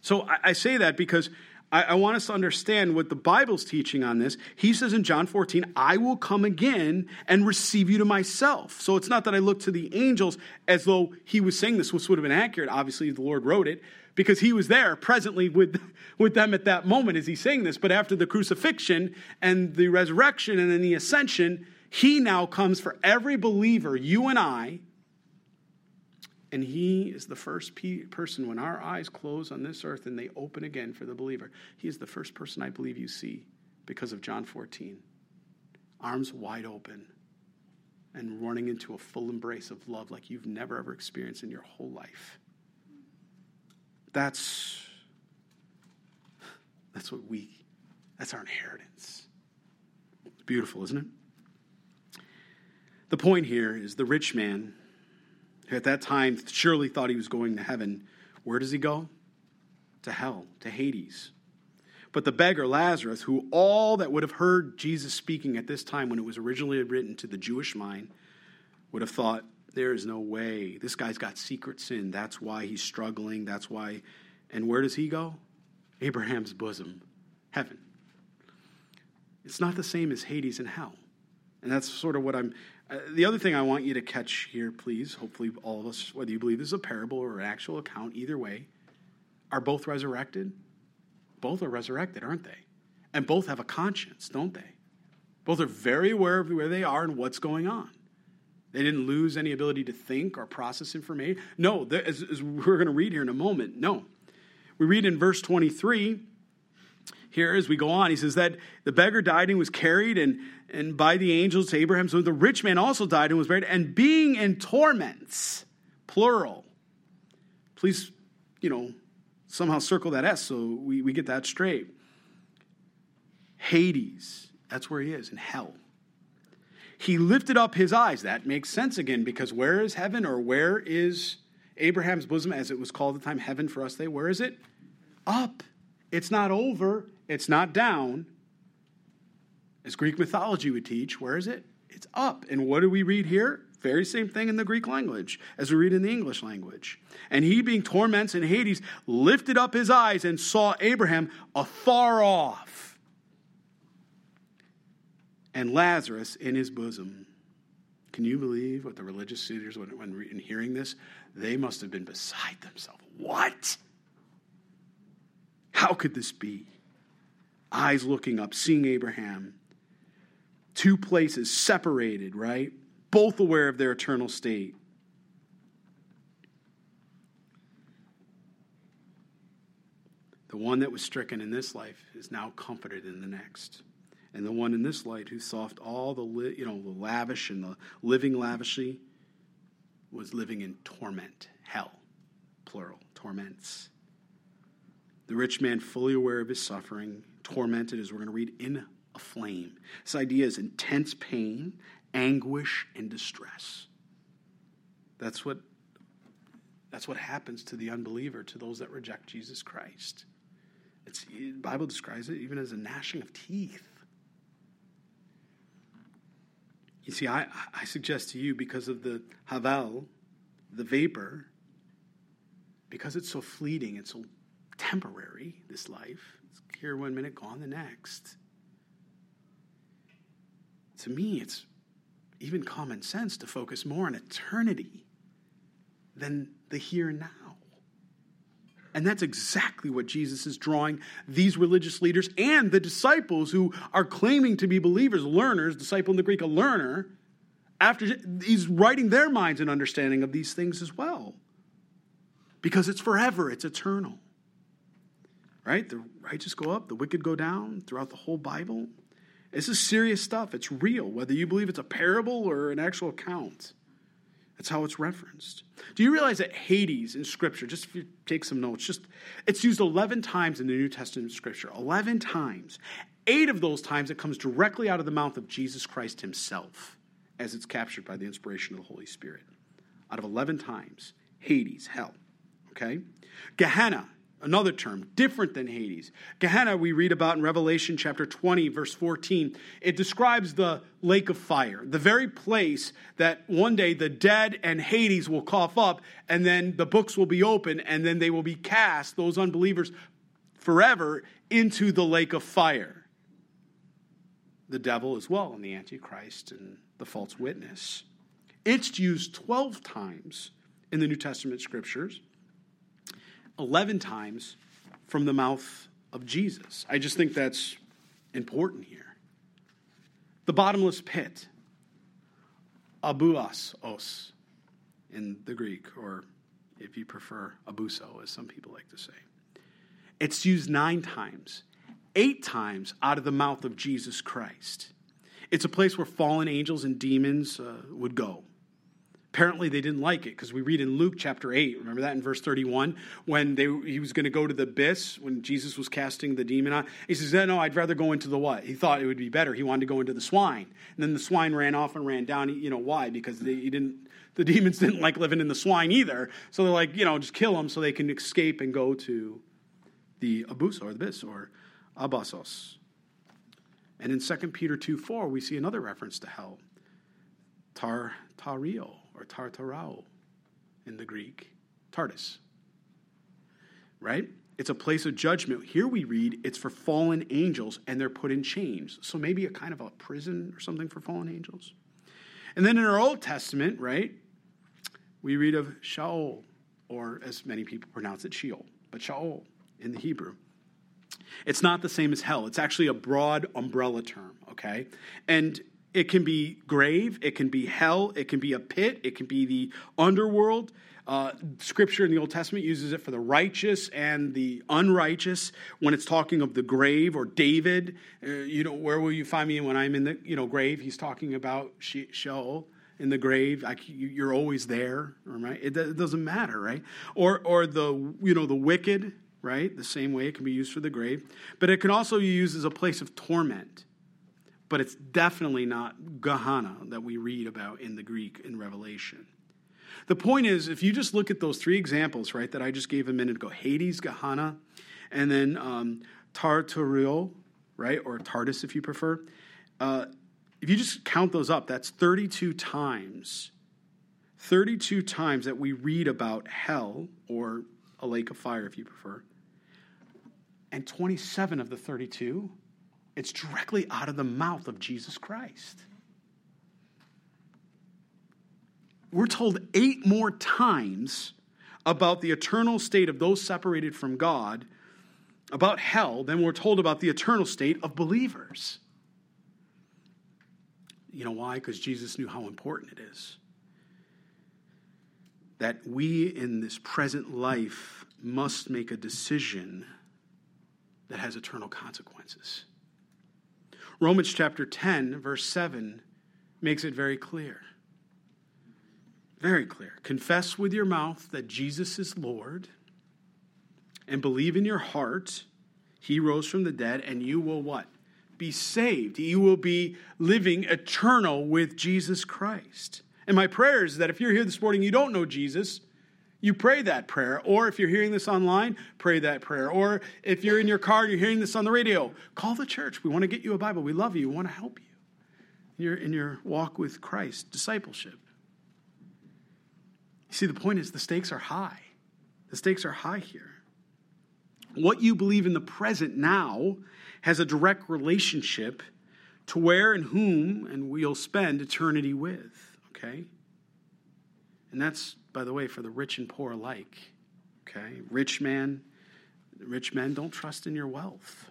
So I, I say that because I, I, want us to understand what the Bible's teaching on this. He says in John 14, I will come again and receive you to myself. So it's not that I look to the angels as though he was saying this, which would have been accurate. Obviously, the Lord wrote it because he was there presently with, *laughs* with them at that moment as he's saying this. But after the crucifixion and the resurrection and then the ascension, he now comes for every believer, you and I. And he is the first person when our eyes close on this earth and they open again for the believer. He is the first person I believe you see because of John 14. Arms wide open and running into a full embrace of love like you've never ever experienced in your whole life. That's, that's what we, that's our inheritance. It's beautiful, isn't it? The point here is the rich man, who at that time surely thought he was going to heaven, where does he go? To hell, to Hades. But the beggar, Lazarus, who all that would have heard Jesus speaking at this time when it was originally written to the Jewish mind, would have thought, there is no way. This guy's got secret sin. That's why he's struggling. That's why. And where does he go? Abraham's bosom, heaven. It's not the same as Hades and hell. And that's sort of what I'm. Uh, the other thing I want you to catch here, please, hopefully all of us, whether you believe this is a parable or an actual account, either way, are both resurrected? Both are resurrected, aren't they? And both have a conscience, don't they? Both are very aware of where they are and what's going on. They didn't lose any ability to think or process information. No, as, as we're going to read here in a moment, no. We read in verse 23 here as we go on, he says that the beggar died and was carried and, and by the angels to Abraham. So the rich man also died and was buried, and being in torments, plural. Please, you know, somehow circle that S so we, we get that straight. Hades, that's where he is, in hell he lifted up his eyes. That makes sense again because where is heaven or where is Abraham's bosom, as it was called at the time, heaven for us They, Where is it? Up. It's not over, it's not down. As Greek mythology would teach, where is it? It's up. And what do we read here? Very same thing in the Greek language as we read in the English language. And he, being tormented in Hades, lifted up his eyes and saw Abraham afar off and Lazarus in his bosom. Can you believe what the religious leaders, when, when in hearing this, they must have been beside themselves. What? How could this be? Eyes looking up, seeing Abraham. Two places separated, right? Both aware of their eternal state. The one that was stricken in this life is now comforted in the next and the one in this light who saw all the li- you know the lavish and the living lavishly was living in torment, hell, plural, torments. The rich man, fully aware of his suffering, tormented, as we're going to read, in flame. This idea is intense pain, anguish, and distress. That's what, that's what happens to the unbeliever, to those that reject Jesus Christ. It's, the Bible describes it even as a gnashing of teeth. You see, I, I suggest to you because of the havel, the vapor, because it's so fleeting and so temporary, this life, it's here one minute, gone the next. To me, it's even common sense to focus more on eternity than the here and now. And that's exactly what Jesus is drawing these religious leaders and the disciples who are claiming to be believers, learners, disciple in the Greek, a learner, after he's writing their minds and understanding of these things as well. Because it's forever, it's eternal. Right? The righteous go up, the wicked go down throughout the whole Bible. This is serious stuff. It's real, whether you believe it's a parable or an actual account. That's how it's referenced. Do you realize that Hades in Scripture, just if you take some notes, just it's used 11 times in the New Testament Scripture. 11 times. Eight of those times it comes directly out of the mouth of Jesus Christ himself, as it's captured by the inspiration of the Holy Spirit. Out of 11 times, Hades, hell. Okay? Gehenna, another term different than Hades. Gehenna, we read about in Revelation chapter 20, verse 14. It describes the lake of fire, the very place that one day the dead and Hades will cough up, and then the books will be open, and then they will be cast, those unbelievers, forever into the lake of fire. The devil as well, and the Antichrist and the false witness. It's used 12 times in the New Testament scriptures. 11 times from the mouth of Jesus. I just think that's important here. The bottomless pit, abuas os in the Greek, or if you prefer, abuso, as some people like to say. It's used nine times, eight times out of the mouth of Jesus Christ. It's a place where fallen angels and demons uh, would go. Apparently, they didn't like it because we read in Luke chapter 8, remember that in verse 31, when they, he was going to go to the abyss, when Jesus was casting the demon out. He says, No, no, I'd rather go into the what? He thought it would be better. He wanted to go into the swine. And then the swine ran off and ran down. You know why? Because they, he didn't, the *laughs* demons didn't like living in the swine either. So they're like, you know, just kill them so they can escape and go to the abuso or the abyss or abasos. And in 2 Peter 2 4, we see another reference to hell. Tar, tario or tartarao in the Greek, Tartarus. Right? It's a place of judgment. Here we read it's for fallen angels and they're put in chains. So maybe a kind of a prison or something for fallen angels. And then in our Old Testament, right, we read of Shaol, or as many people pronounce it, Sheol, but Shaol in the Hebrew. It's not the same as hell. It's actually a broad umbrella term, okay? And it can be grave, it can be hell, it can be a pit, it can be the underworld. Uh, scripture in the Old Testament uses it for the righteous and the unrighteous when it's talking of the grave or David. Uh, you know, where will you find me when I'm in the you know grave? He's talking about Sheol in the grave. I, you're always there, right? It, it doesn't matter, right? Or or the you know the wicked, right? The same way it can be used for the grave, but it can also be used as a place of torment but it's definitely not Gehenna that we read about in the Greek in Revelation. The point is, if you just look at those three examples, right, that I just gave a minute ago Hades, Gehenna, and then um, right, or Tardis if you prefer, uh, if you just count those up, that's 32 times. 32 times that we read about hell, or a lake of fire if you prefer. And 27 of the 32 it's directly out of the mouth of Jesus Christ. We're told eight more times about the eternal state of those separated from God, about hell, than we're told about the eternal state of believers. You know why? Because Jesus knew how important it is. That we in this present life must make a decision that has eternal consequences. Romans chapter 10, verse 7 makes it very clear. Very clear. Confess with your mouth that Jesus is Lord and believe in your heart he rose from the dead and you will what? be saved. You will be living eternal with Jesus Christ. And my prayer is that if you're here this morning, you don't know Jesus, you pray that prayer. Or if you're hearing this online, pray that prayer. Or if you're in your car, and you're hearing this on the radio, call the church. We want to get you a Bible. We love you. We want to help you in your, in your walk with Christ, discipleship. You see, the point is the stakes are high. The stakes are high here. What you believe in the present now has a direct relationship to where and whom and we'll spend eternity with, okay? And that's, by the way, for the rich and poor alike, okay? Rich man, rich men don't trust in your wealth.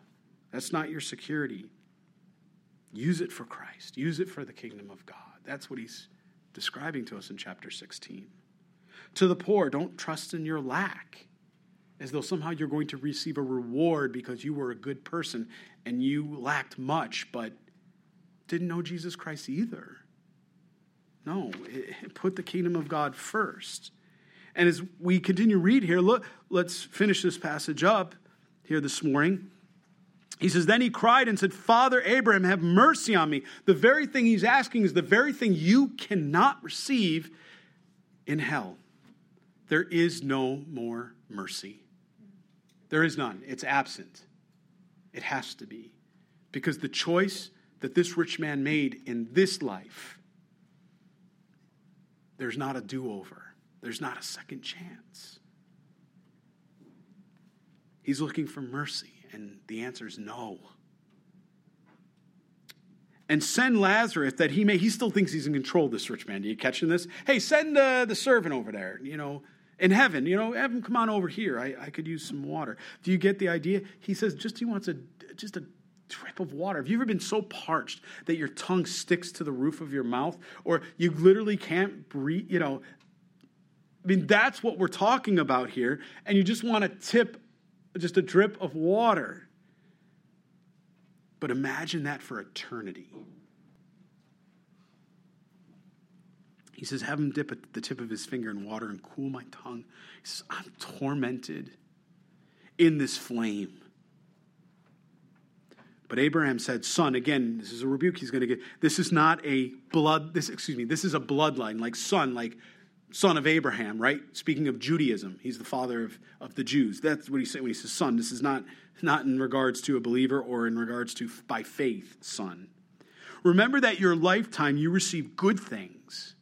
That's not your security. Use it for Christ. Use it for the kingdom of God. That's what he's describing to us in chapter 16. To the poor, don't trust in your lack as though somehow you're going to receive a reward because you were a good person and you lacked much, but didn't know Jesus Christ either. No, it, put the kingdom of God first. And as we continue read here, look, let's finish this passage up here this morning. He says, Then he cried and said, Father Abraham, have mercy on me. The very thing he's asking is the very thing you cannot receive in hell. There is no more mercy. There is none. It's absent. It has to be. Because the choice that this rich man made in this life, there's not a do over, there's not a second chance. He's looking for mercy, and the answer is no. And send Lazarus that he may, he still thinks he's in control, this rich man. Do you catching this? Hey, send uh, the servant over there, you know, in heaven, you know, have him come on over here. I, I could use some water. Do you get the idea? He says just he wants a just a drip of water. Have you ever been so parched that your tongue sticks to the roof of your mouth or you literally can't breathe, you know? I mean, that's what we're talking about here. And you just want to tip just a drip of water. But imagine that for eternity. He says, Have him dip at the tip of his finger in water and cool my tongue. He says, I'm tormented in this flame. But Abraham said, Son, again, this is a rebuke he's going to get. This is not a blood, this, excuse me, this is a bloodline, like son, like son of Abraham, right? Speaking of Judaism, he's the father of, of the Jews. That's what he's saying when he says son. This is not, not in regards to a believer or in regards to by faith, son. Remember that your lifetime you received good things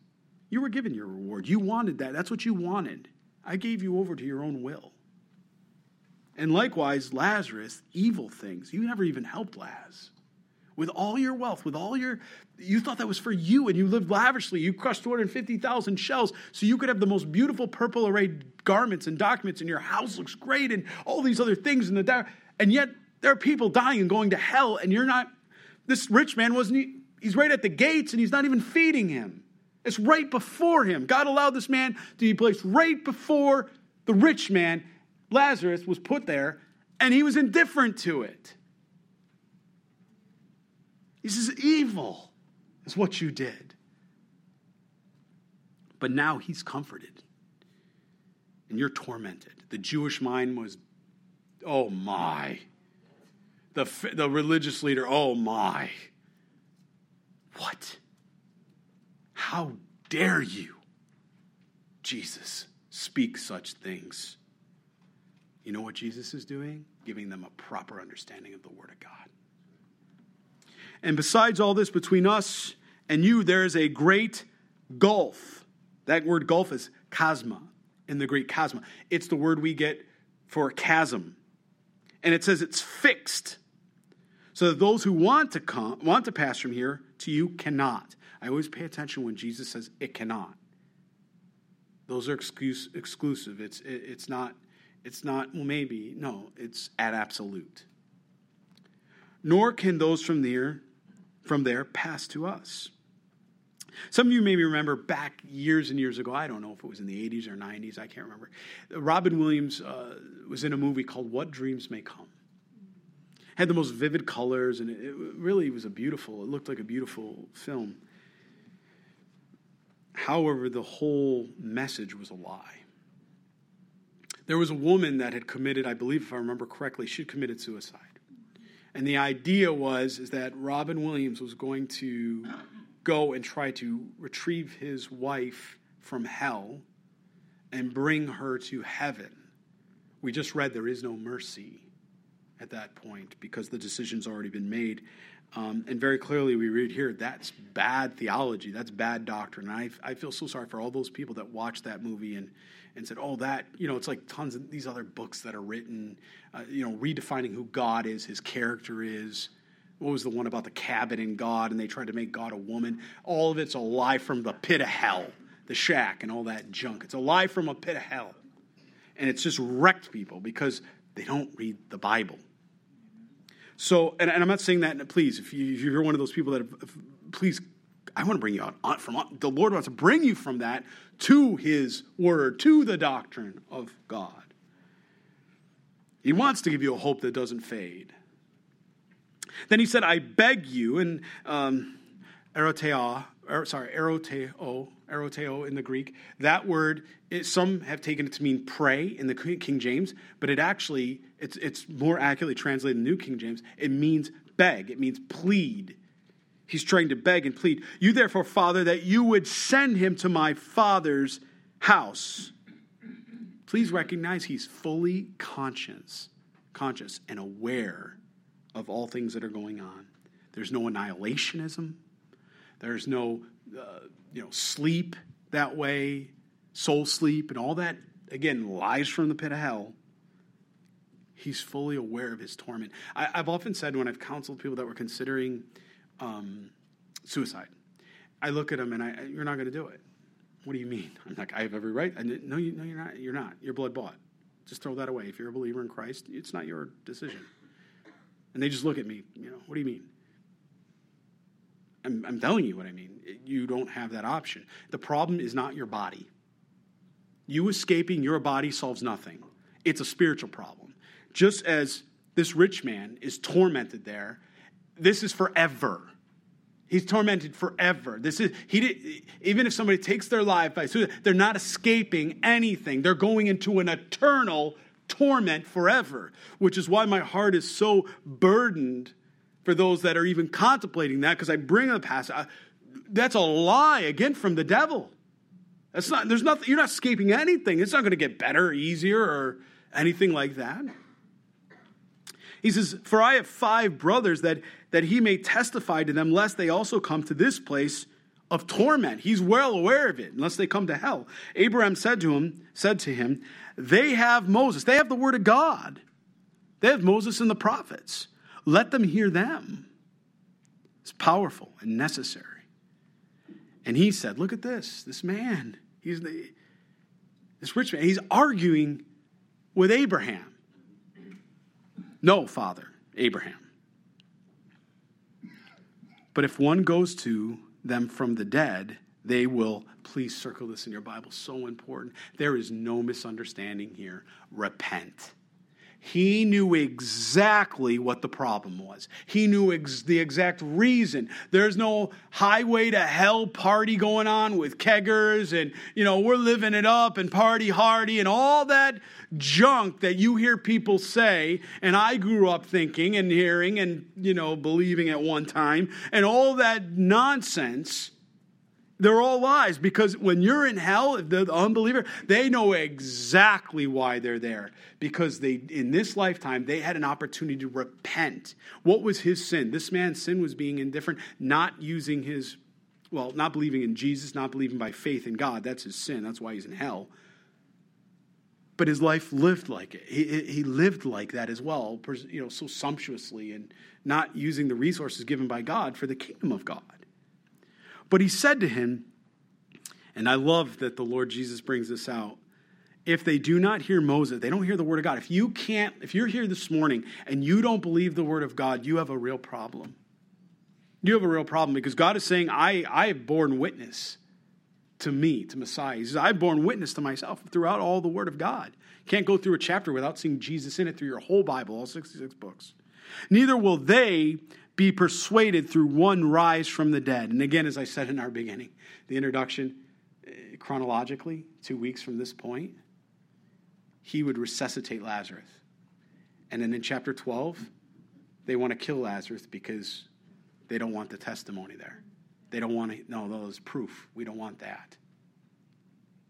you were given your reward. You wanted that. That's what you wanted. I gave you over to your own will. And likewise, Lazarus, evil things. You never even helped Laz. With all your wealth, with all your, you thought that was for you and you lived lavishly. You crushed 250,000 shells so you could have the most beautiful purple arrayed garments and documents and your house looks great and all these other things in the. And yet there are people dying and going to hell and you're not, this rich man wasn't, he's right at the gates and he's not even feeding him. It's right before him. God allowed this man to be placed right before the rich man. Lazarus was put there, and he was indifferent to it. He says, Evil is what you did. But now he's comforted, and you're tormented. The Jewish mind was, oh my. The, the religious leader, oh my. What? How dare you, Jesus, speak such things? You know what Jesus is doing? Giving them a proper understanding of the Word of God. And besides all this, between us and you, there is a great gulf. That word gulf is chasma in the Greek chasma. It's the word we get for chasm. And it says it's fixed. So that those who want to come, want to pass from here to you cannot. I always pay attention when Jesus says it cannot. Those are excuse, exclusive. It's, it, it's not, it's not, well, maybe. No, it's at absolute. Nor can those from there, from there pass to us. Some of you maybe remember back years and years ago, I don't know if it was in the 80s or 90s, I can't remember. Robin Williams uh, was in a movie called What Dreams May Come. Had the most vivid colors, and it, it really was a beautiful, it looked like a beautiful film. However, the whole message was a lie. There was a woman that had committed, I believe, if I remember correctly, she committed suicide. And the idea was is that Robin Williams was going to go and try to retrieve his wife from hell and bring her to heaven. We just read there is no mercy at that point because the decision's already been made. Um, and very clearly, we read here that's bad theology. That's bad doctrine. And I, I feel so sorry for all those people that watched that movie and, and said, oh, that, you know, it's like tons of these other books that are written, uh, you know, redefining who God is, his character is. What was the one about the cabin in God and they tried to make God a woman? All of it's a lie from the pit of hell, the shack and all that junk. It's a lie from a pit of hell. And it's just wrecked people because they don't read the Bible. So, and, and I'm not saying that, please, if, you, if you're one of those people that, have, please, I want to bring you out from, the Lord wants to bring you from that to His Word, to the doctrine of God. He wants to give you a hope that doesn't fade. Then he said, I beg you, and um, eroteo, er, sorry, eroteo, eroteo in the Greek, that word, it, some have taken it to mean pray in the King James, but it actually, it's, it's more accurately translated in the New King James. It means beg, it means plead. He's trying to beg and plead. You therefore, Father, that you would send him to my father's house. Please recognize he's fully conscious, conscious and aware of all things that are going on. There's no annihilationism. There's no uh, you know sleep that way, soul sleep, and all that. Again, lies from the pit of hell. He's fully aware of his torment. I, have often said when I've counseled people that were considering um, suicide, I look at them and I, you're not going to do it. What do you mean? *laughs* I'm like, I have every right. And no, you, no, you're not. You're not. You're blood bought. Just throw that away. If you're a believer in Christ, it's not your decision. And they just look at me. You know, what do you mean? I'm, I'm telling you what I mean. You don't have that option. The problem is not your body. You escaping your body solves nothing. It's a spiritual problem. Just as this rich man is tormented there, this is forever. He's tormented forever. This is he did, even if somebody takes their life by suicide, they're not escaping anything. They're going into an eternal torment forever, which is why my heart is so burdened for those that are even contemplating that, because I bring the passage. That's a lie again from the devil. That's not. There's nothing. You're not escaping anything. It's not going to get better, easier, or anything like that. He says, "For I have five brothers that that he may testify to them, lest they also come to this place." of torment. He's well aware of it, unless they come to hell. Abraham said to him, said to him, They have Moses. They have the word of God. They have Moses and the prophets. Let them hear them. It's powerful and necessary. And he said, Look at this. This man, he's the, this rich man, he's arguing with Abraham. No, Father, Abraham. But if one goes to them from the dead, they will, please circle this in your Bible, so important. There is no misunderstanding here. Repent. He knew exactly what the problem was. He knew ex- the exact reason. There's no highway to hell party going on with keggers and, you know, we're living it up and party hardy and all that junk that you hear people say. And I grew up thinking and hearing and, you know, believing at one time and all that nonsense they're all lies because when you're in hell, the unbeliever, they know exactly why they're there because they in this lifetime they had an opportunity to repent. What was his sin? This man's sin was being indifferent, not using his well, not believing in Jesus, not believing by faith in God. That's his sin. That's why he's in hell. But his life lived like it. He, he lived like that as well, you know, so sumptuously and not using the resources given by God for the kingdom of God. But he said to him, and I love that the Lord Jesus brings this out. If they do not hear Moses, they don't hear the word of God. If you can't, if you're here this morning and you don't believe the word of God, you have a real problem. You have a real problem because God is saying, I, I have borne witness to me, to Messiah. He says, I've borne witness to myself throughout all the word of God. Can't go through a chapter without seeing Jesus in it through your whole Bible, all 66 books. Neither will they be persuaded through one rise from the dead. And again, as I said in our beginning, the introduction, eh, chronologically, two weeks from this point, he would resuscitate Lazarus. And then in chapter 12, they want to kill Lazarus because they don't want the testimony there. They don't want to, no, those proof. We don't want that.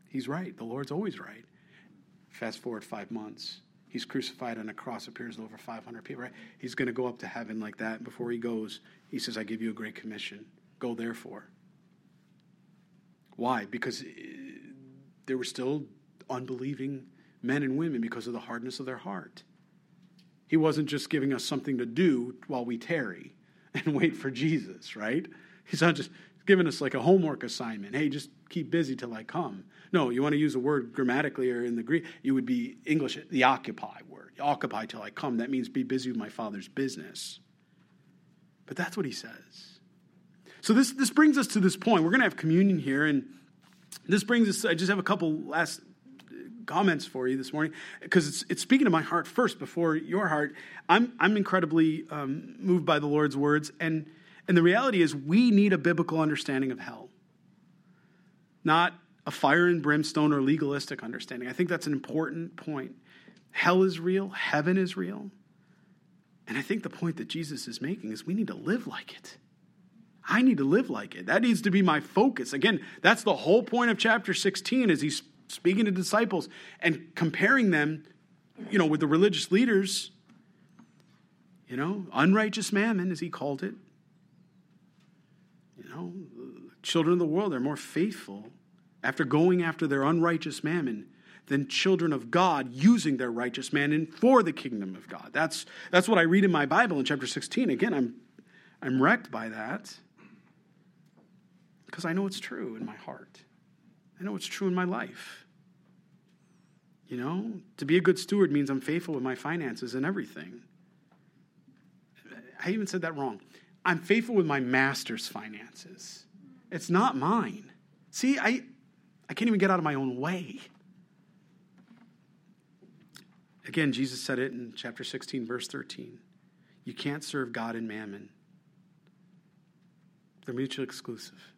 He's right. The Lord's always right. Fast forward five months. He's crucified on a cross, appears to over 500 people, right? He's going to go up to heaven like that. Before he goes, he says, I give you a great commission. Go therefore. Why? Because eh, there were still unbelieving men and women because of the hardness of their heart. He wasn't just giving us something to do while we tarry and *laughs* wait for Jesus, right? He's not just giving us like a homework assignment. Hey, just keep busy till I come. No, you want to use a word grammatically or in the Greek, you would be English, the occupy word. Occupy till I come. That means be busy with my Father's business. But that's what he says. So this, this brings us to this point. We're going to have communion here, and this brings us, I just have a couple last comments for you this morning because it's, it's speaking to my heart first before your heart. I'm, I'm incredibly um, moved by the Lord's words, and, and the reality is we need a biblical understanding of hell, not a fire and brimstone or legalistic understanding. I think that's an important point. Hell is real, heaven is real. And I think the point that Jesus is making is we need to live like it. I need to live like it. That needs to be my focus. Again, that's the whole point of chapter 16 is he's speaking to disciples and comparing them, you know, with the religious leaders, you know, unrighteous mammon, as he called it. You know, children of the world are more faithful after going after their unrighteous mammon than children of God using their righteous mammon for the kingdom of God. That's, that's what I read in my Bible in chapter 16. Again, I'm, I'm wrecked by that because I know it's true in my heart. I know it's true in my life. You know, to be a good steward means I'm faithful with my finances and everything. I even said that wrong. I'm faithful with my master's finances. It's not mine. See, I, I can't even get out of my own way. Again, Jesus said it in chapter 16, verse 13. You can't serve God and mammon, they're mutually exclusive.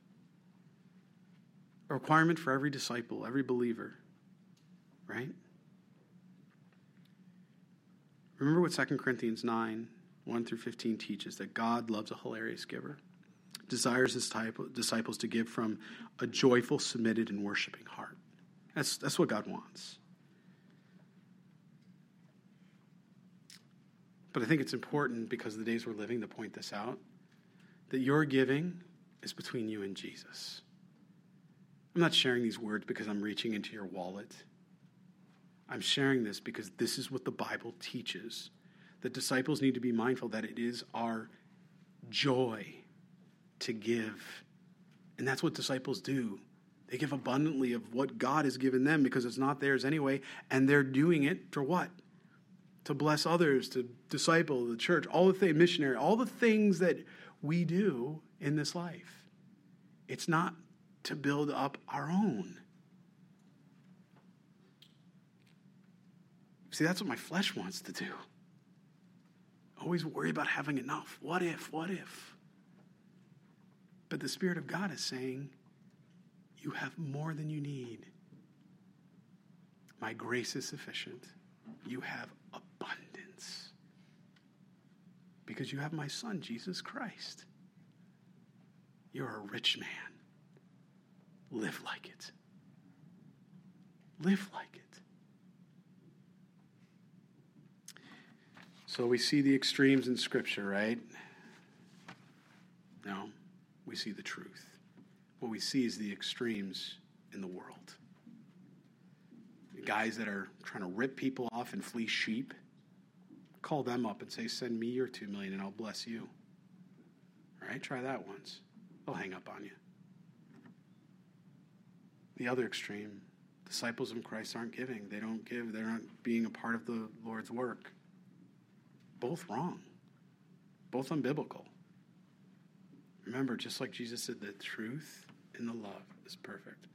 A requirement for every disciple, every believer, right? Remember what 2 Corinthians 9, 1 through 15 teaches that God loves a hilarious giver, desires his disciples to give from a joyful, submitted, and worshiping heart. That's, that's what God wants. But I think it's important because of the days we're living to point this out that your giving is between you and Jesus. I'm not sharing these words because I'm reaching into your wallet. I'm sharing this because this is what the Bible teaches. The disciples need to be mindful that it is our joy to give. And that's what disciples do. They give abundantly of what God has given them because it's not theirs anyway. And they're doing it for what? To bless others, to disciple the church, all the things, missionary, all the things that we do in this life. It's not to build up our own. See, that's what my flesh wants to do. Always worry about having enough. What if? What if? But the Spirit of God is saying, You have more than you need. My grace is sufficient. You have abundance. Because you have my Son, Jesus Christ. You're a rich man. Live like it. Live like it. So we see the extremes in Scripture, right? No, we see the truth. What we see is the extremes in the world. The guys that are trying to rip people off and fleece sheep, call them up and say, Send me your two million and I'll bless you. All right, try that once. They'll hang up on you. The other extreme, disciples of Christ aren't giving. They don't give. They're not being a part of the Lord's work. Both wrong, both unbiblical. Remember, just like Jesus said, the truth and the love is perfect.